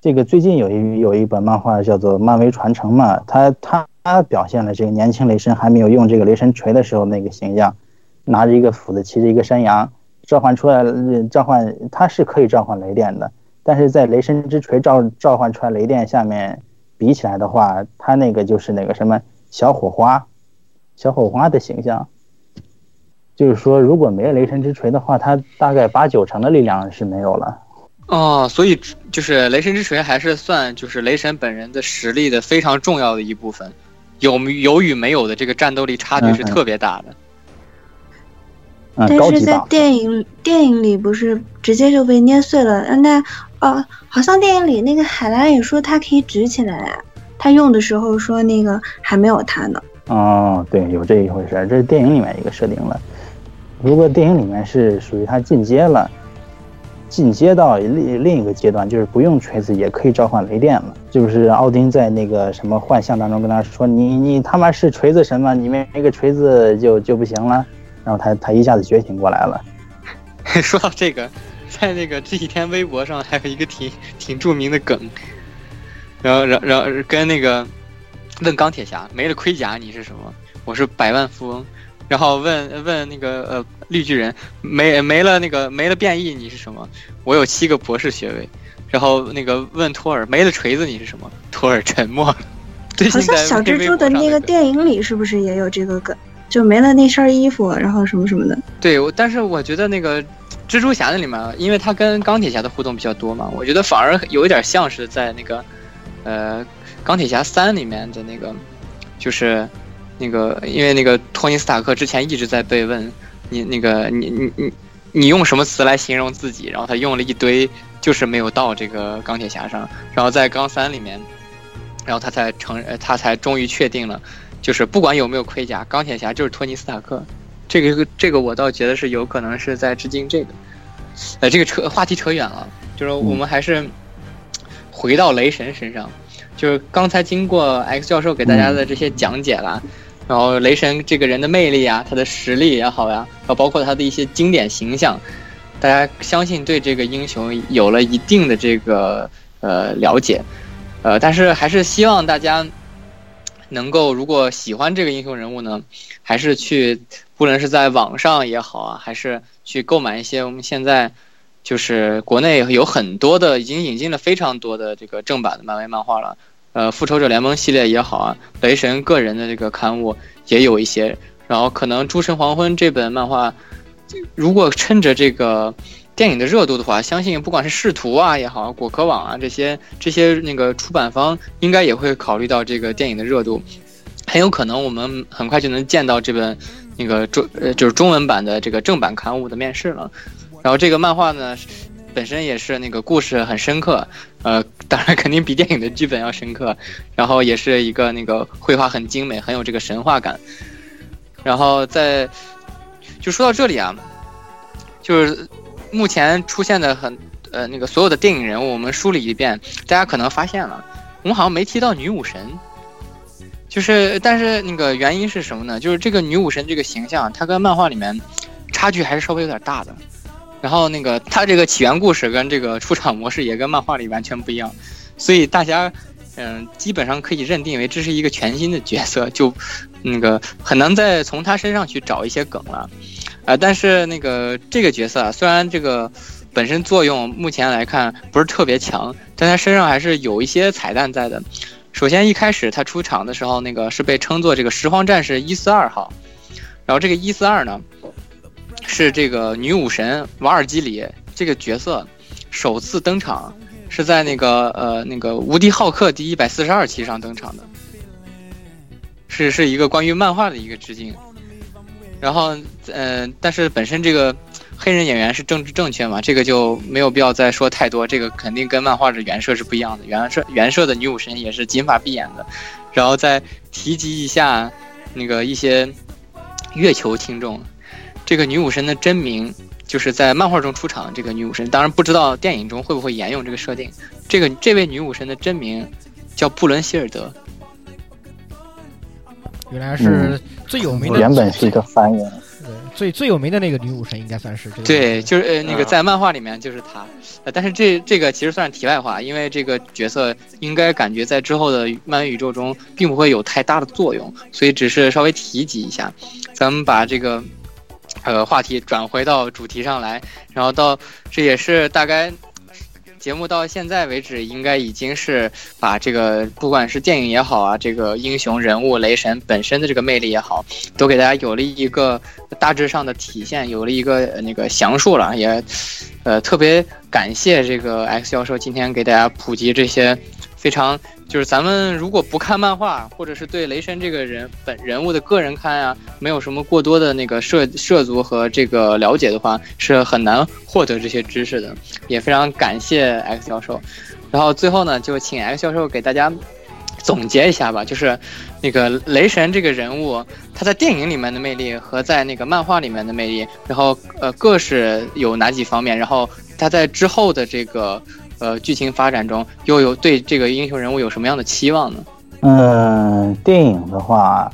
这个最近有一有一本漫画叫做《漫威传承》嘛，他他表现了这个年轻雷神还没有用这个雷神锤的时候那个形象，拿着一个斧子，骑着一个山羊，召唤出来了召唤他是可以召唤雷电的，但是在雷神之锤召召唤出来雷电下面比起来的话，他那个就是那个什么小火花，小火花的形象。就是说，如果没有雷神之锤的话，他大概八九成的力量是没有了。哦，所以就是雷神之锤还是算就是雷神本人的实力的非常重要的一部分，有有与没有的这个战斗力差距是特别大的。嗯，但是在。电影电影里不是直接就被捏碎了？那哦，好像电影里那个海拉也说他可以举起来，他用的时候说那个还没有他呢。哦，对，有这一回事，这是电影里面一个设定了。如果电影里面是属于他进阶了，进阶到另另一个阶段，就是不用锤子也可以召唤雷电了。就是奥丁在那个什么幻象当中跟他说：“你你他妈是锤子神吗？你没没个锤子就就不行了。”然后他他一下子觉醒过来了。说到这个，在那个这几天微博上还有一个挺挺著名的梗，然后然后然后跟那个问钢铁侠没了盔甲你是什么？我是百万富翁。然后问问那个呃绿巨人没没了那个没了变异你是什么？我有七个博士学位。然后那个问托尔没了锤子你是什么？托尔沉默了。好像小蜘蛛的那个电影里是不是也有这个梗？就没了那身衣服，然后什么什么的。对，我但是我觉得那个蜘蛛侠那里面，因为他跟钢铁侠的互动比较多嘛，我觉得反而有一点像是在那个呃钢铁侠三里面的那个，就是那个因为那个托尼斯塔克之前一直在被问你那个你你你你用什么词来形容自己，然后他用了一堆，就是没有到这个钢铁侠上，然后在钢三里面，然后他才承认他才终于确定了。就是不管有没有盔甲，钢铁侠就是托尼斯塔克。这个这个我倒觉得是有可能是在致敬这个。呃，这个扯话题扯远了，就是我们还是回到雷神身上。就是刚才经过 X 教授给大家的这些讲解啦，然后雷神这个人的魅力啊，他的实力也好呀，然后包括他的一些经典形象，大家相信对这个英雄有了一定的这个呃了解。呃，但是还是希望大家能够，如果喜欢这个英雄人物呢，还是去，不论是在网上也好啊，还是去购买一些我们现在就是国内有很多的，已经引进了非常多的这个正版的漫威漫画了。呃，复仇者联盟系列也好啊，雷神个人的这个刊物也有一些。然后可能《诸神黄昏》这本漫画，如果趁着这个电影的热度的话，相信不管是视图啊也好，果壳网啊这些这些那个出版方，应该也会考虑到这个电影的热度，很有可能我们很快就能见到这本那个中呃就是中文版的这个正版刊物的面世了。然后这个漫画呢，本身也是那个故事很深刻，呃，当然肯定比电影的剧本要深刻，然后也是一个那个绘画很精美，很有这个神话感。然后在就说到这里啊，就是目前出现的很呃那个所有的电影人物我们梳理一遍，大家可能发现了，我们好像没提到女武神。就是，但是那个原因是什么呢？就是这个女武神这个形象，它跟漫画里面差距还是稍微有点大的。然后那个它这个起源故事跟这个出场模式也跟漫画里完全不一样，所以大家嗯、基本上可以认定为这是一个全新的角色，就那个很难再从他身上去找一些梗了。啊、但是那个这个角色啊，虽然这个本身作用目前来看不是特别强，但他身上还是有一些彩蛋在的。首先一开始他出场的时候，那个是被称作这个拾荒战士一四二号，然后这个一四二呢，是这个女武神瓦尔基里这个角色首次登场，是在那个呃那个无敌浩克第一百四十二期上登场的，是是一个关于漫画的一个致敬。然后呃，但是本身这个黑人演员是政治正确嘛，这个就没有必要再说太多。这个肯定跟漫画的原设是不一样的，原设原设的女武神也是金发碧眼的。然后再提及一下那个一些月球听众，这个女武神的真名就是在漫画中出场的这个女武神，当然不知道电影中会不会沿用这个设定。这个这位女武神的真名叫布伦希尔德，原来是最有名的，原本是一个翻译。对最最有名的那个女武神，应该算是这个。对，就是呃那个啊在漫画里面就是她，呃但是这这个其实算是题外话，因为这个角色应该感觉在之后的漫威宇宙中并不会有太大的作用，所以只是稍微提及一下。咱们把这个呃话题转回到主题上来，然后到这也是大概节目到现在为止，应该已经是把这个不管是电影也好啊，这个英雄人物雷神本身的这个魅力也好，都给大家有了一个大致上的体现，有了一个那个详述了，也呃特别感谢这个 X 教授今天给大家普及这些非常就是咱们如果不看漫画，或者是对雷神这个人本人物的个人刊啊，没有什么过多的那个涉涉足和这个了解的话，是很难获得这些知识的。也非常感谢 X 教授。然后最后呢，就请 X 教授给大家总结一下吧，就是那个雷神这个人物，他在电影里面的魅力和在那个漫画里面的魅力，然后呃各是有哪几方面，然后他在之后的这个呃剧情发展中又有对这个英雄人物有什么样的期望呢？嗯，电影的话，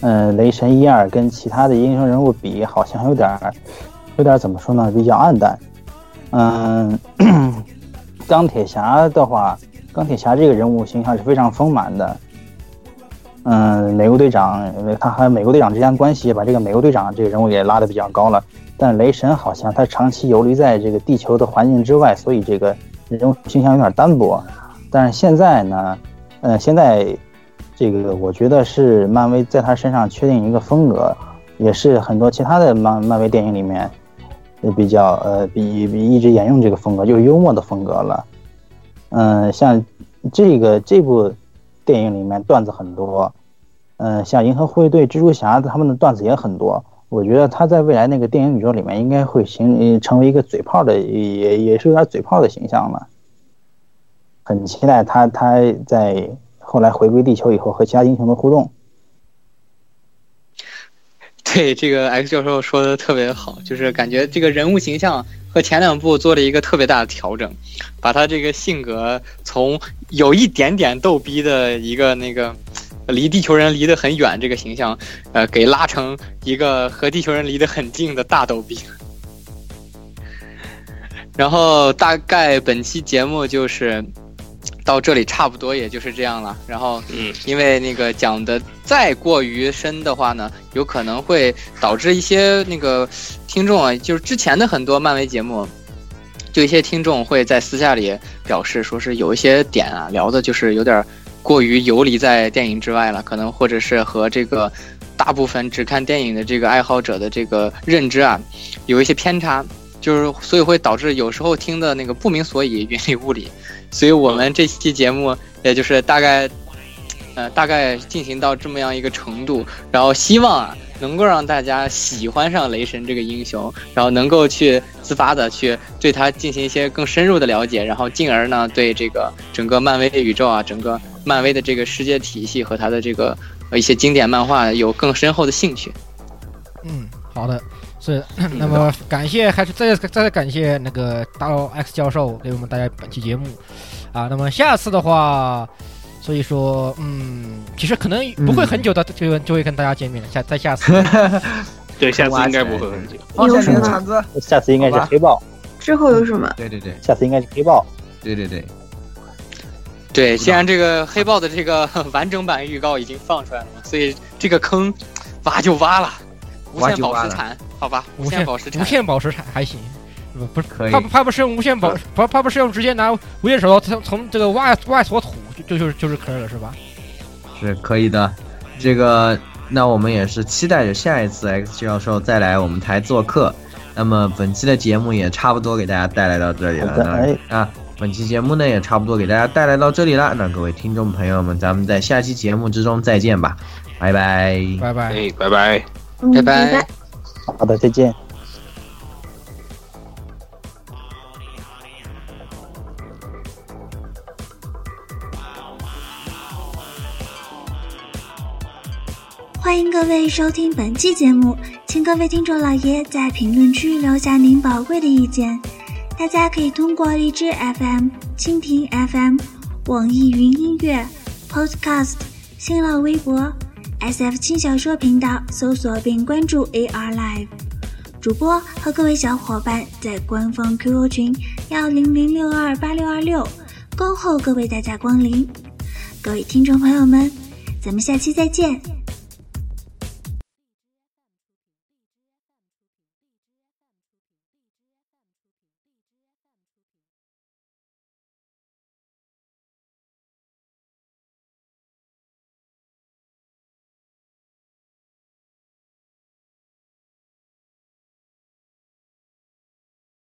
嗯，雷神一二跟其他的英雄人物比，好像有点儿，有点怎么说呢，比较暗淡。嗯，钢铁侠的话，钢铁侠这个人物形象是非常丰满的。嗯，美国队长，他和美国队长之间关系，把这个美国队长这个人物也拉得比较高了。但雷神好像他长期游离在这个地球的环境之外，所以这个人物形象有点单薄。但是现在呢，呃，现在这个我觉得是漫威在他身上确定一个风格，也是很多其他的漫漫威电影里面，也比较呃比比一直沿用这个风格，就是幽默的风格了。嗯、像这个这部电影里面段子很多，嗯、像银河护卫队、蜘蛛侠他们的段子也很多。我觉得他在未来那个电影宇宙里面应该会形成为一个嘴炮的，也也是有点嘴炮的形象了。很期待他他在后来回归地球以后和其他英雄的互动。对这个 X 教授说的特别好，就是感觉这个人物形象和前两部做了一个特别大的调整，把他这个性格从有一点点逗逼的一个那个离地球人离得很远这个形象，呃，给拉成一个和地球人离得很近的大逗逼。然后大概本期节目就是到这里，差不多也就是这样了。然后，嗯，因为那个讲的再过于深的话呢，有可能会导致一些那个听众啊，就是之前的很多漫威节目，就一些听众会在私下里表示，说是有一些点啊聊的就是有点过于游离在电影之外了，可能或者是和这个大部分只看电影的这个爱好者的这个认知啊有一些偏差，就是所以会导致有时候听的那个不明所以、云里雾里。所以我们这期节目也就是大概，呃，大概进行到这么样一个程度，然后希望啊能够让大家喜欢上雷神这个英雄，然后能够去自发的去对他进行一些更深入的了解，然后进而呢对这个整个漫威宇宙啊，整个漫威的这个世界体系和他的这个呃一些经典漫画有更深厚的兴趣。嗯，好的。是，那么感谢，还是再再再感谢那个大佬 X 教授给我们大家本期节目啊。那么下次的话，所以说，嗯，其实可能不会很久的就就会跟大家见面了。下再下次，对，下次应该不会很久。放下有什么你的铲子。下次应该是黑豹，之后有什么？对对对下次应该是黑豹。对对对，对，既然这个黑豹的这个 完整版预告已经放出来了嘛，所以这个坑挖就挖了，无限宝石产，好吧，无限限宝石产无，限宝石产还行，不不是可以怕不怕不是用无限宝，怕怕不是用直接拿无限手套从从这个挖挖一坨土就就就是就是坑了是吧？是可以的。这个，那我们也是期待着下一次 X 教授再来我们台做客。那么本期的节目也差不多给大家带来到这里了。那啊，本期节目呢也差不多给大家带来到这里了。那各位听众朋友们，咱们在下期节目之中再见吧，拜拜。拜拜。哎，拜拜拜拜。好的，再见。欢迎各位收听本期节目，请各位听众老爷在评论区留下您宝贵的意见。大家可以通过荔枝 FM、蜻蜓 FM、网易云音乐、Podcast、新浪微博、SF 轻小说频道搜索并关注 AR Live。主播和各位小伙伴在官方 QQ 群幺零零六二八六二六恭候各位大驾光临。各位听众朋友们，咱们下期再见。